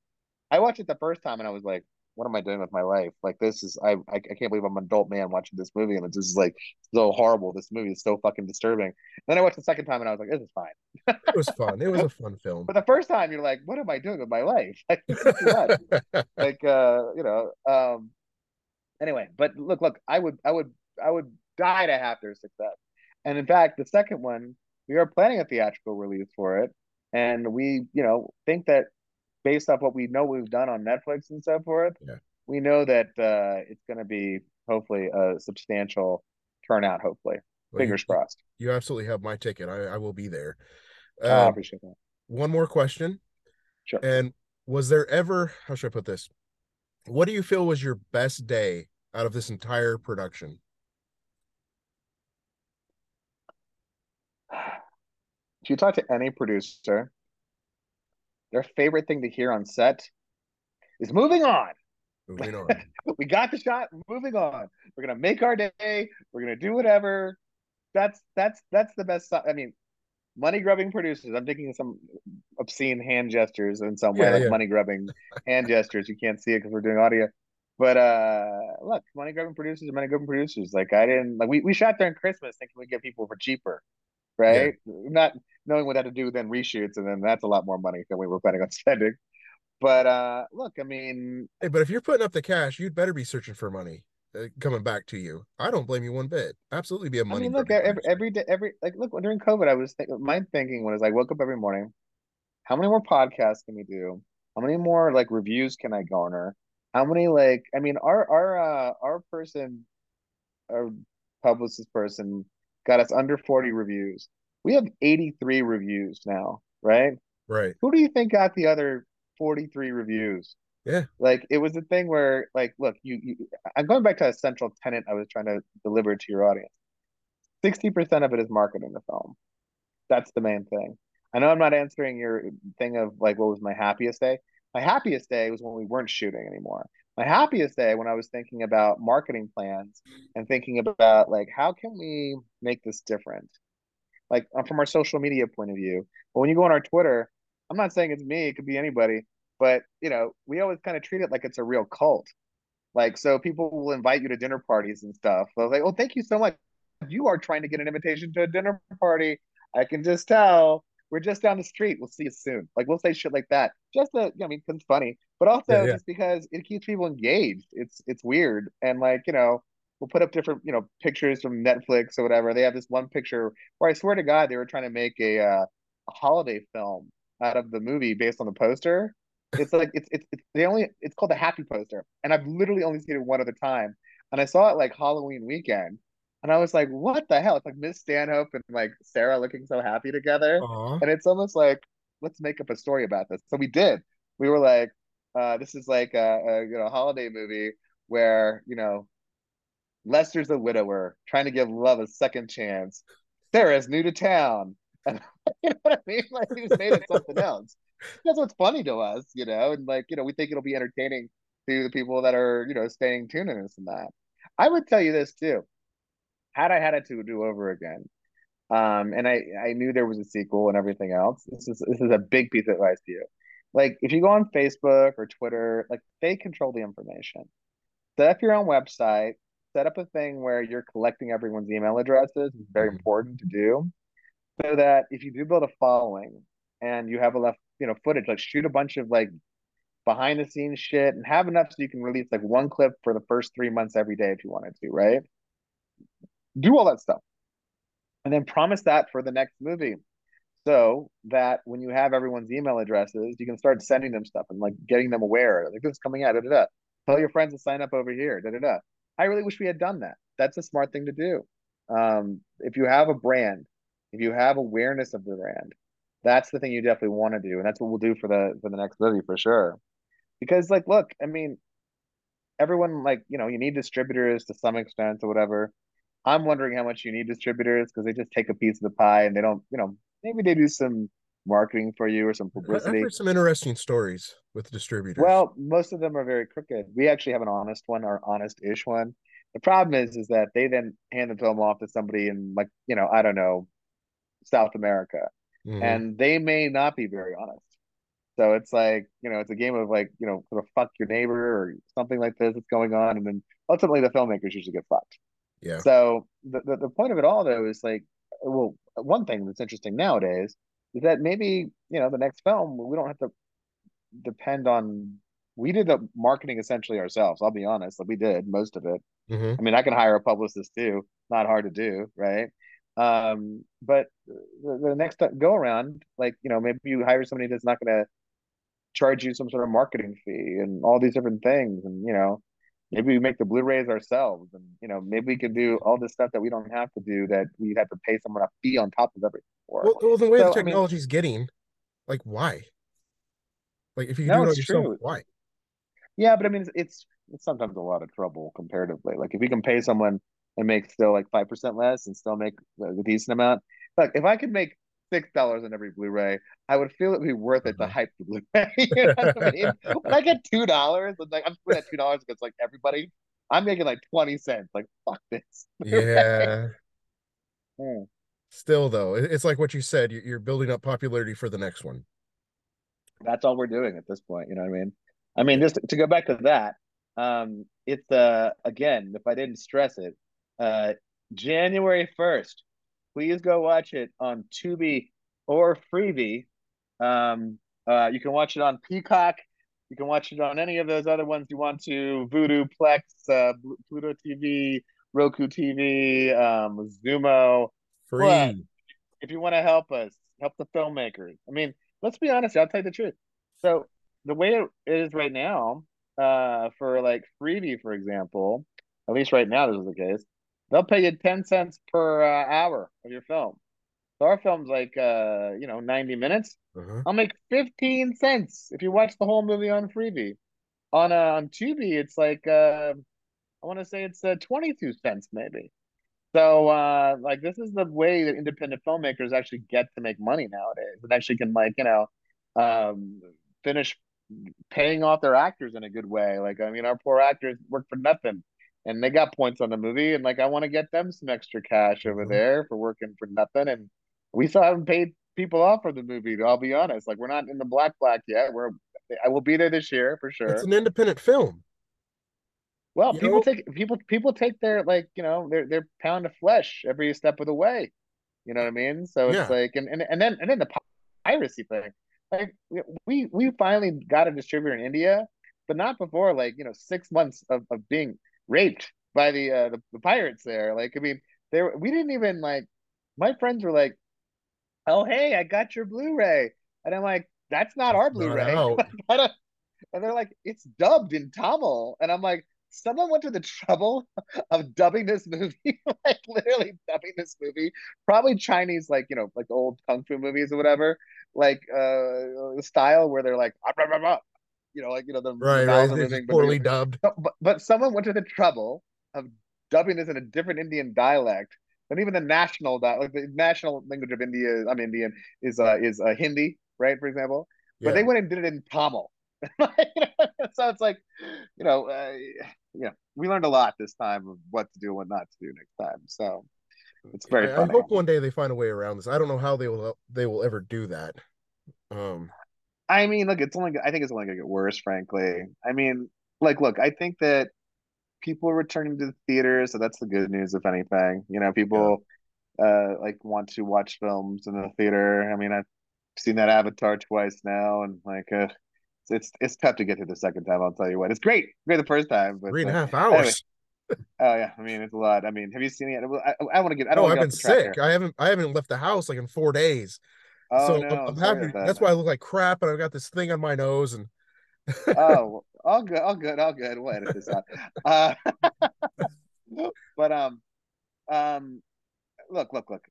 I watched it the first time and I was like, what am I doing with my life? Like, this is I I, can't believe I'm an adult man watching this movie and it's just like so horrible. This movie is so fucking disturbing. And then I watched the second time and I was like, this is fine. it was fun. It was a fun film. But the first time you're like, what am I doing with my life? Like, like uh, you know, um. Anyway, but look, look, I would, I would, I would die to have their success. And in fact, the second one, we are planning a theatrical release for it. And we, you know, think that based off what we know we've done on Netflix and so forth, yeah. we know that uh, it's going to be hopefully a substantial turnout, hopefully. Well, Fingers you, crossed. You absolutely have my ticket. I, I will be there. Oh, I um, appreciate that. One more question. Sure. And was there ever, how should I put this? What do you feel was your best day out of this entire production? If you talk to any producer, their favorite thing to hear on set is moving on. Moving on. we got the shot, moving on. We're gonna make our day, we're gonna do whatever. That's that's that's the best I mean, money grubbing producers. I'm thinking some obscene hand gestures in some way, yeah, like yeah. money grubbing hand gestures. You can't see it because we're doing audio. But uh look, money grubbing producers are money grubbing producers. Like I didn't like we, we shot during Christmas thinking we'd get people for cheaper right? Yeah. Not knowing what that to do then reshoots, and then that's a lot more money than we were planning on spending. But uh look, I mean, hey, but if you're putting up the cash, you'd better be searching for money uh, coming back to you. I don't blame you one bit. Absolutely, be a money. I mean, look, every, every day, every like, look during COVID, I was thinking, my thinking was I woke up every morning. How many more podcasts can we do? How many more like reviews can I garner? How many like I mean, our our uh our person, our publicist person got us under 40 reviews. We have 83 reviews now, right? Right. Who do you think got the other 43 reviews? Yeah. Like it was a thing where like look, you, you I'm going back to a central tenant I was trying to deliver to your audience. 60% of it is marketing the film. That's the main thing. I know I'm not answering your thing of like what was my happiest day. My happiest day was when we weren't shooting anymore my happiest day when I was thinking about marketing plans and thinking about like how can we make this different, like uh, from our social media point of view. But when you go on our Twitter, I'm not saying it's me; it could be anybody. But you know, we always kind of treat it like it's a real cult. Like so, people will invite you to dinner parties and stuff. So like, "Oh, thank you so much. You are trying to get an invitation to a dinner party. I can just tell." we're just down the street. We'll see you soon. Like we'll say shit like that, just to, you know, I mean, it's funny, but also yeah, yeah. just because it keeps people engaged. It's it's weird, and like you know, we'll put up different you know pictures from Netflix or whatever. They have this one picture where I swear to God, they were trying to make a uh, a holiday film out of the movie based on the poster. It's like it's it's it's they only it's called the Happy Poster, and I've literally only seen it one other time, and I saw it like Halloween weekend and I was like, what the hell? It's like Miss Stanhope and like Sarah looking so happy together. Aww. And it's almost like, let's make up a story about this. So we did. We were like, uh, this is like a, a you know holiday movie where, you know, Lester's a widower trying to give love a second chance. Sarah's new to town. You know what I mean? Like he just made it something else. That's what's funny to us, you know, and like, you know, we think it'll be entertaining to the people that are, you know, staying tuned in this and that. I would tell you this too had I had it to do over again, um, and I I knew there was a sequel and everything else. This is this is a big piece of advice to you. Like if you go on Facebook or Twitter, like they control the information. Set up your own website. Set up a thing where you're collecting everyone's email addresses. It's very mm-hmm. important to do, so that if you do build a following and you have enough, you know, footage, like shoot a bunch of like behind the scenes shit and have enough so you can release like one clip for the first three months every day if you wanted to, right? do all that stuff and then promise that for the next movie so that when you have everyone's email addresses, you can start sending them stuff and like getting them aware. Like this is coming out. Da, da, da. Tell your friends to sign up over here. Da, da, da. I really wish we had done that. That's a smart thing to do. Um, if you have a brand, if you have awareness of the brand, that's the thing you definitely want to do, and that's what we'll do for the for the next movie for sure. Because like, look, I mean, everyone like you know you need distributors to some extent or whatever. I'm wondering how much you need distributors because they just take a piece of the pie and they don't, you know, maybe they do some marketing for you or some publicity. I've heard some interesting stories with distributors. Well, most of them are very crooked. We actually have an honest one, or honest-ish one. The problem is, is that they then hand the film off to somebody in like, you know, I don't know, South America, mm-hmm. and they may not be very honest. So it's like, you know, it's a game of like, you know, sort of fuck your neighbor or something like this that's going on, and then ultimately the filmmakers usually get fucked. Yeah. So the, the, the point of it all though is like, well, one thing that's interesting nowadays is that maybe you know the next film we don't have to depend on. We did the marketing essentially ourselves. I'll be honest, like we did most of it. Mm-hmm. I mean, I can hire a publicist too. Not hard to do, right? Um, but the, the next go around, like you know, maybe you hire somebody that's not going to charge you some sort of marketing fee and all these different things, and you know, maybe we make the Blu-rays ourselves, and you know, maybe we can do all this stuff that we don't have to do that we have to pay someone a fee on top of everything for. Well, well the way so, the technology's I mean, getting, like, why? Like, if you can no, do it yourself, true. why? Yeah, but I mean, it's, it's it's sometimes a lot of trouble comparatively. Like, if we can pay someone and make still like five percent less and still make a decent amount, like if I could make six dollars on every Blu-ray, I would feel it would be worth it to uh-huh. hype the Blu-ray. you know I mean? when I get two dollars, like I'm spending two dollars against like everybody, I'm making like twenty cents. Like fuck this. Yeah. hmm. Still though, it's like what you said. You're building up popularity for the next one. That's all we're doing at this point. You know what I mean? I mean, just to go back to that, um, it's uh again, if I didn't stress it, uh, January first please go watch it on Tubi or Freevee. Um, uh, you can watch it on Peacock. You can watch it on any of those other ones you want to Vudu, Plex, uh, Pluto TV, Roku TV, um, Xumo. Free. But if you want to help us, help the filmmakers. I mean, let's be honest. I'll tell you the truth. So the way it is right now, uh, for like Freevee, for example, at least right now this is the case they'll pay you 10 cents per uh, hour of your film. So our film's like, uh, you know, 90 minutes. Uh-huh. I'll make 15 cents if you watch the whole movie on Freevee. On uh, on Tubi, it's like, uh, I want to say it's uh, 22 cents maybe. So, uh, like, this is the way that independent filmmakers actually get to make money nowadays and actually can, like, you know, um, finish paying off their actors in a good way. Like, I mean, our poor actors work for nothing and they got points on the movie and like i want to get them some extra cash over mm-hmm. there for working for nothing and we still haven't paid people off for the movie i'll be honest. Like we're not in the black black yet. We're i will be there this year for sure. It's an independent film. Well you people know? take people people take their like you know their their pound of flesh every step of the way. You know what i mean? So it's yeah. like and, and and then and then the piracy thing. Like we we finally got a distributor in india but not before like you know six months of, of being raped by the uh the, the pirates there. Like, I mean, there we didn't even like my friends were like, Oh hey, I got your Blu-ray. And I'm like, that's not our Blu-ray. and they're like, it's dubbed in Tamil. And I'm like, someone went to the trouble of dubbing this movie, like literally dubbing this movie, probably Chinese, like you know, like old kung fu movies or whatever, like uh style where they're like, ah, blah, blah, blah, you know, like you know the right, right. Moving, poorly but, dubbed. But, but someone went to the trouble of dubbing this in a different Indian dialect than even the national like the national language of India. I'm Indian is uh, is uh, Hindi, right? For example, but yeah. they went and did it in Tamil. so it's like, you know, uh, yeah, we learned a lot this time of what to do and what not to do next time. So it's very. I, I hope one day they find a way around this. I don't know how they will they will ever do that. Um, I mean, look, it's only. I think it's only gonna get worse. Frankly, I mean, like, look, I think that people are returning to the theater, so that's the good news. If anything, you know, people yeah. uh like want to watch films in the theater. I mean, I've seen that Avatar twice now, and like, uh, it's it's tough to get to the second time. I'll tell you what, it's great, great the first time, but three and a half hours. Anyway. Oh yeah, I mean it's a lot. I mean, have you seen it? I, I want to get. I don't. Oh, I've been sick. I haven't. I haven't left the house like in four days. Oh so no, I'm, I'm happy. that. That's why I look like crap, and I've got this thing on my nose, and Oh, all good, all good, all good. We'll edit this out. Uh, but um, um, look, look, look.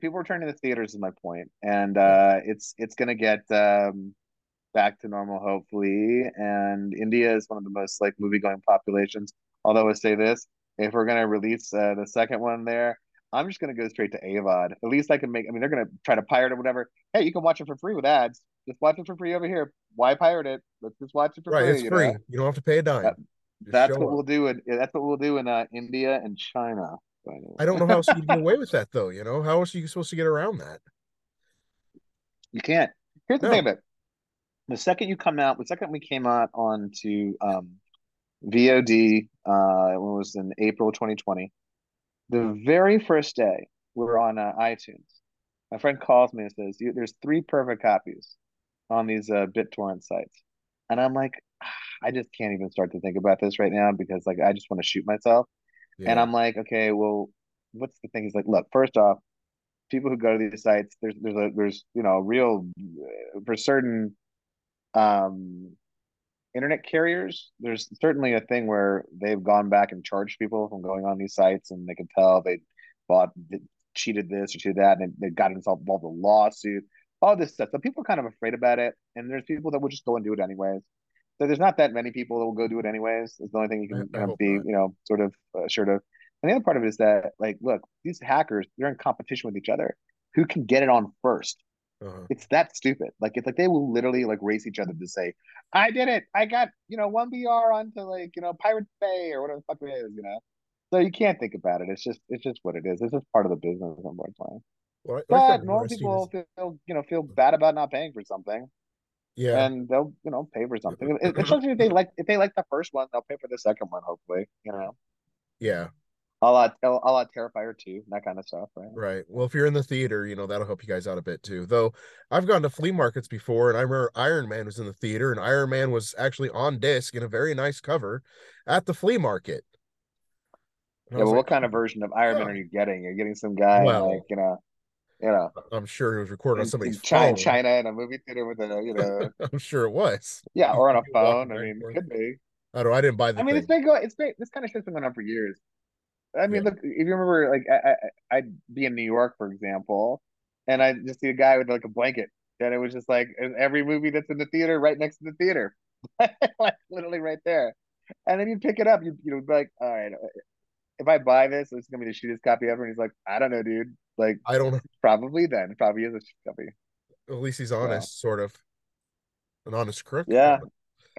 People returning to the theaters is my point, and uh, it's it's gonna get um back to normal hopefully. And India is one of the most like movie going populations. Although I say this, if we're gonna release uh, the second one there, I'm just gonna go straight to AVOD. At least I can make. I mean, they're gonna try to pirate it or whatever. Hey, you can watch it for free with ads. Just watch it for free over here. Why pirate it? Let's just watch it for right, free. it's you free. know? You don't have to pay a dime. That- That's what up. we'll do in that's what we'll do in uh, India and China. by the way. I don't know how else you get away with that though. You know how else are you supposed to get around that? You can't. Here's the No. thing about it. The second you come out, the second we came out onto um, VOD, uh, it was in April 2020. The very first day we're on uh, iTunes. My friend calls me and says, "You- "There's three perfect copies on these uh, BitTorrent sites," and I'm like, "Ah, "I just can't even start to think about this right now because like I just want to shoot myself." And I'm like, "Okay, well, what's the thing?" He's like, "Look, first off, people who go to these sites, there's there's a there's you know real uh, for certain um internet carriers, there's certainly a thing where they've gone back and charged people from going on these sites, and they can tell they bought cheated this or cheated that, and they got themselves involved in a lawsuit, all this stuff. So people are kind of afraid about it, and there's people that will just go and do it anyways. So there's not that many people that will go do it anyways. It's the only thing you can kind of be, not. you know, sort of assured of. And the other part of it is that, like, look, these hackers, they're in competition with each other. Who can get it on first? Uh-huh. It's that stupid. Like it's like they will literally like race each other to say, "I did it. I got you know one BR onto like you know Pirate Bay or whatever the fuck it is." You know, so you can't think about it. It's just it's just what it is. It's just part of the business. Unfortunately, Well, I- but normal people is- feel you know feel bad about not paying for something, yeah, and they'll you know pay for something. It- Especially if they like if they like the first one, they'll pay for the second one. Hopefully, you know, yeah, a lot a lot Terrifier 2, that kind of stuff, right? right. Well, if you're in the theater, you know that'll help you guys out a bit too. Though I've gone to flea markets before, and I remember Iron Man was in the theater, and Iron Man was actually on disc in a very nice cover at the flea market. And Yeah, but like, what kind of version of Iron Man are you getting? You're getting some guy Well- like you know, you know. I'm sure it was recorded on somebody's in China, phone. China in a movie theater with a you know I'm sure it was. yeah or on a phone. I mean, could be. I don't. know, I didn't buy the I mean, thing. it's been going. It's been this kind of shit's been going on for years. I mean, Yeah. look, if you remember, like I, I, I'd be in New York, for example, and I just see a guy with like a blanket, and it was just like every movie that's in the theater right next to the theater, like literally right there. And then you pick it up, you you know, be like, all right, uh, if I buy this, it's gonna be the shittiest copy ever. And he's like, I don't know, dude. Like, I don't know. probably then, probably is a copy. At least he's honest, sort of. An honest crook. Yeah.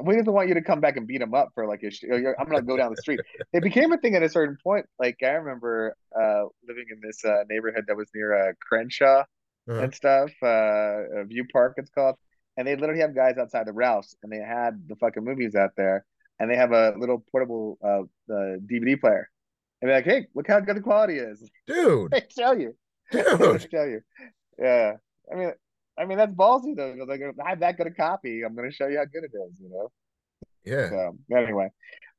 We doesn't want you to come back and beat him up for like a sh- I'm gonna go down the street. It became a thing at a certain point. Like I remember uh living in this uh neighborhood that was near uh Crenshaw Uh-huh. and stuff, uh View Park it's called. And they literally have guys outside the Ralphs and they had the fucking movies out there and they have a little portable uh, DVD player. And they're like, hey, look how good the quality is. Dude, they show you. They dude. show you. Yeah. I mean I mean that's ballsy though. Like I have that good a copy. I'm gonna show you how good it is, you know. Yeah. So anyway,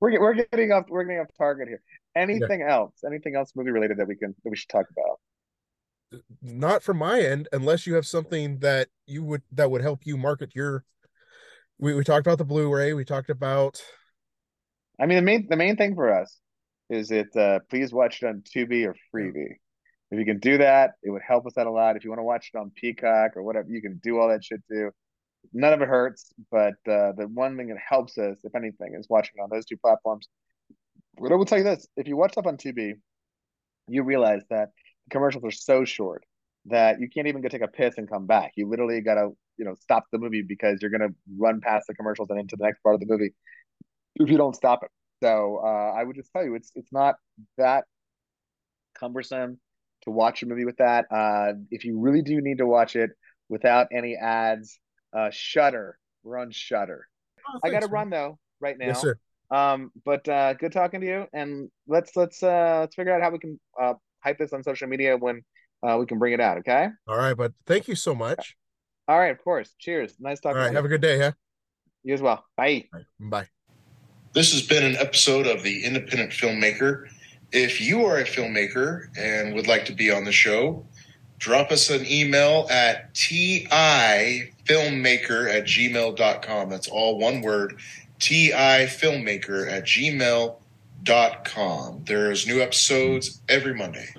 we're we're getting off we're getting off target here. Anything else? Anything else movie related that we can that we should talk about? Not from my end, unless you have something that you would that would help you market your we, we talked about the Blu-ray, we talked about I mean, the main the main thing for us is it. Uh, please watch it on Tubi or Freevee. If you can do that, it would help us out a lot. If you want to watch it on Peacock or whatever, you can do all that shit too. None of it hurts, but uh, the one thing that helps us, if anything, is watching it on those two platforms. But I will tell you this: if you watch stuff on Tubi, you realize that the commercials are so short that you can't even go take a piss and come back. You literally gotta, you know, stop the movie because you're gonna run past the commercials and into the next part of the movie if you don't stop it. So uh, I would just tell you, it's it's not that cumbersome to watch a movie with that. Uh, if you really do need to watch it without any ads, uh, Shudder. We're on Shudder. Oh, I got to run though right now. Yes, sir. Um, but uh, good talking to you, and let's let's uh, let's figure out how we can uh, hype this on social media when uh, we can bring it out. Okay. All right, but thank you so much. All right. Of course. Cheers. Nice All talking right, to have you. a good day, huh? You as well. Bye. All right, Bye. This has been an episode of The Independent Filmmaker. If you are a filmmaker and would like to be on the show, drop us an email at tifilmmaker at gmail.com. That's all one word, tifilmmaker at gmail.com. There's new episodes every Monday.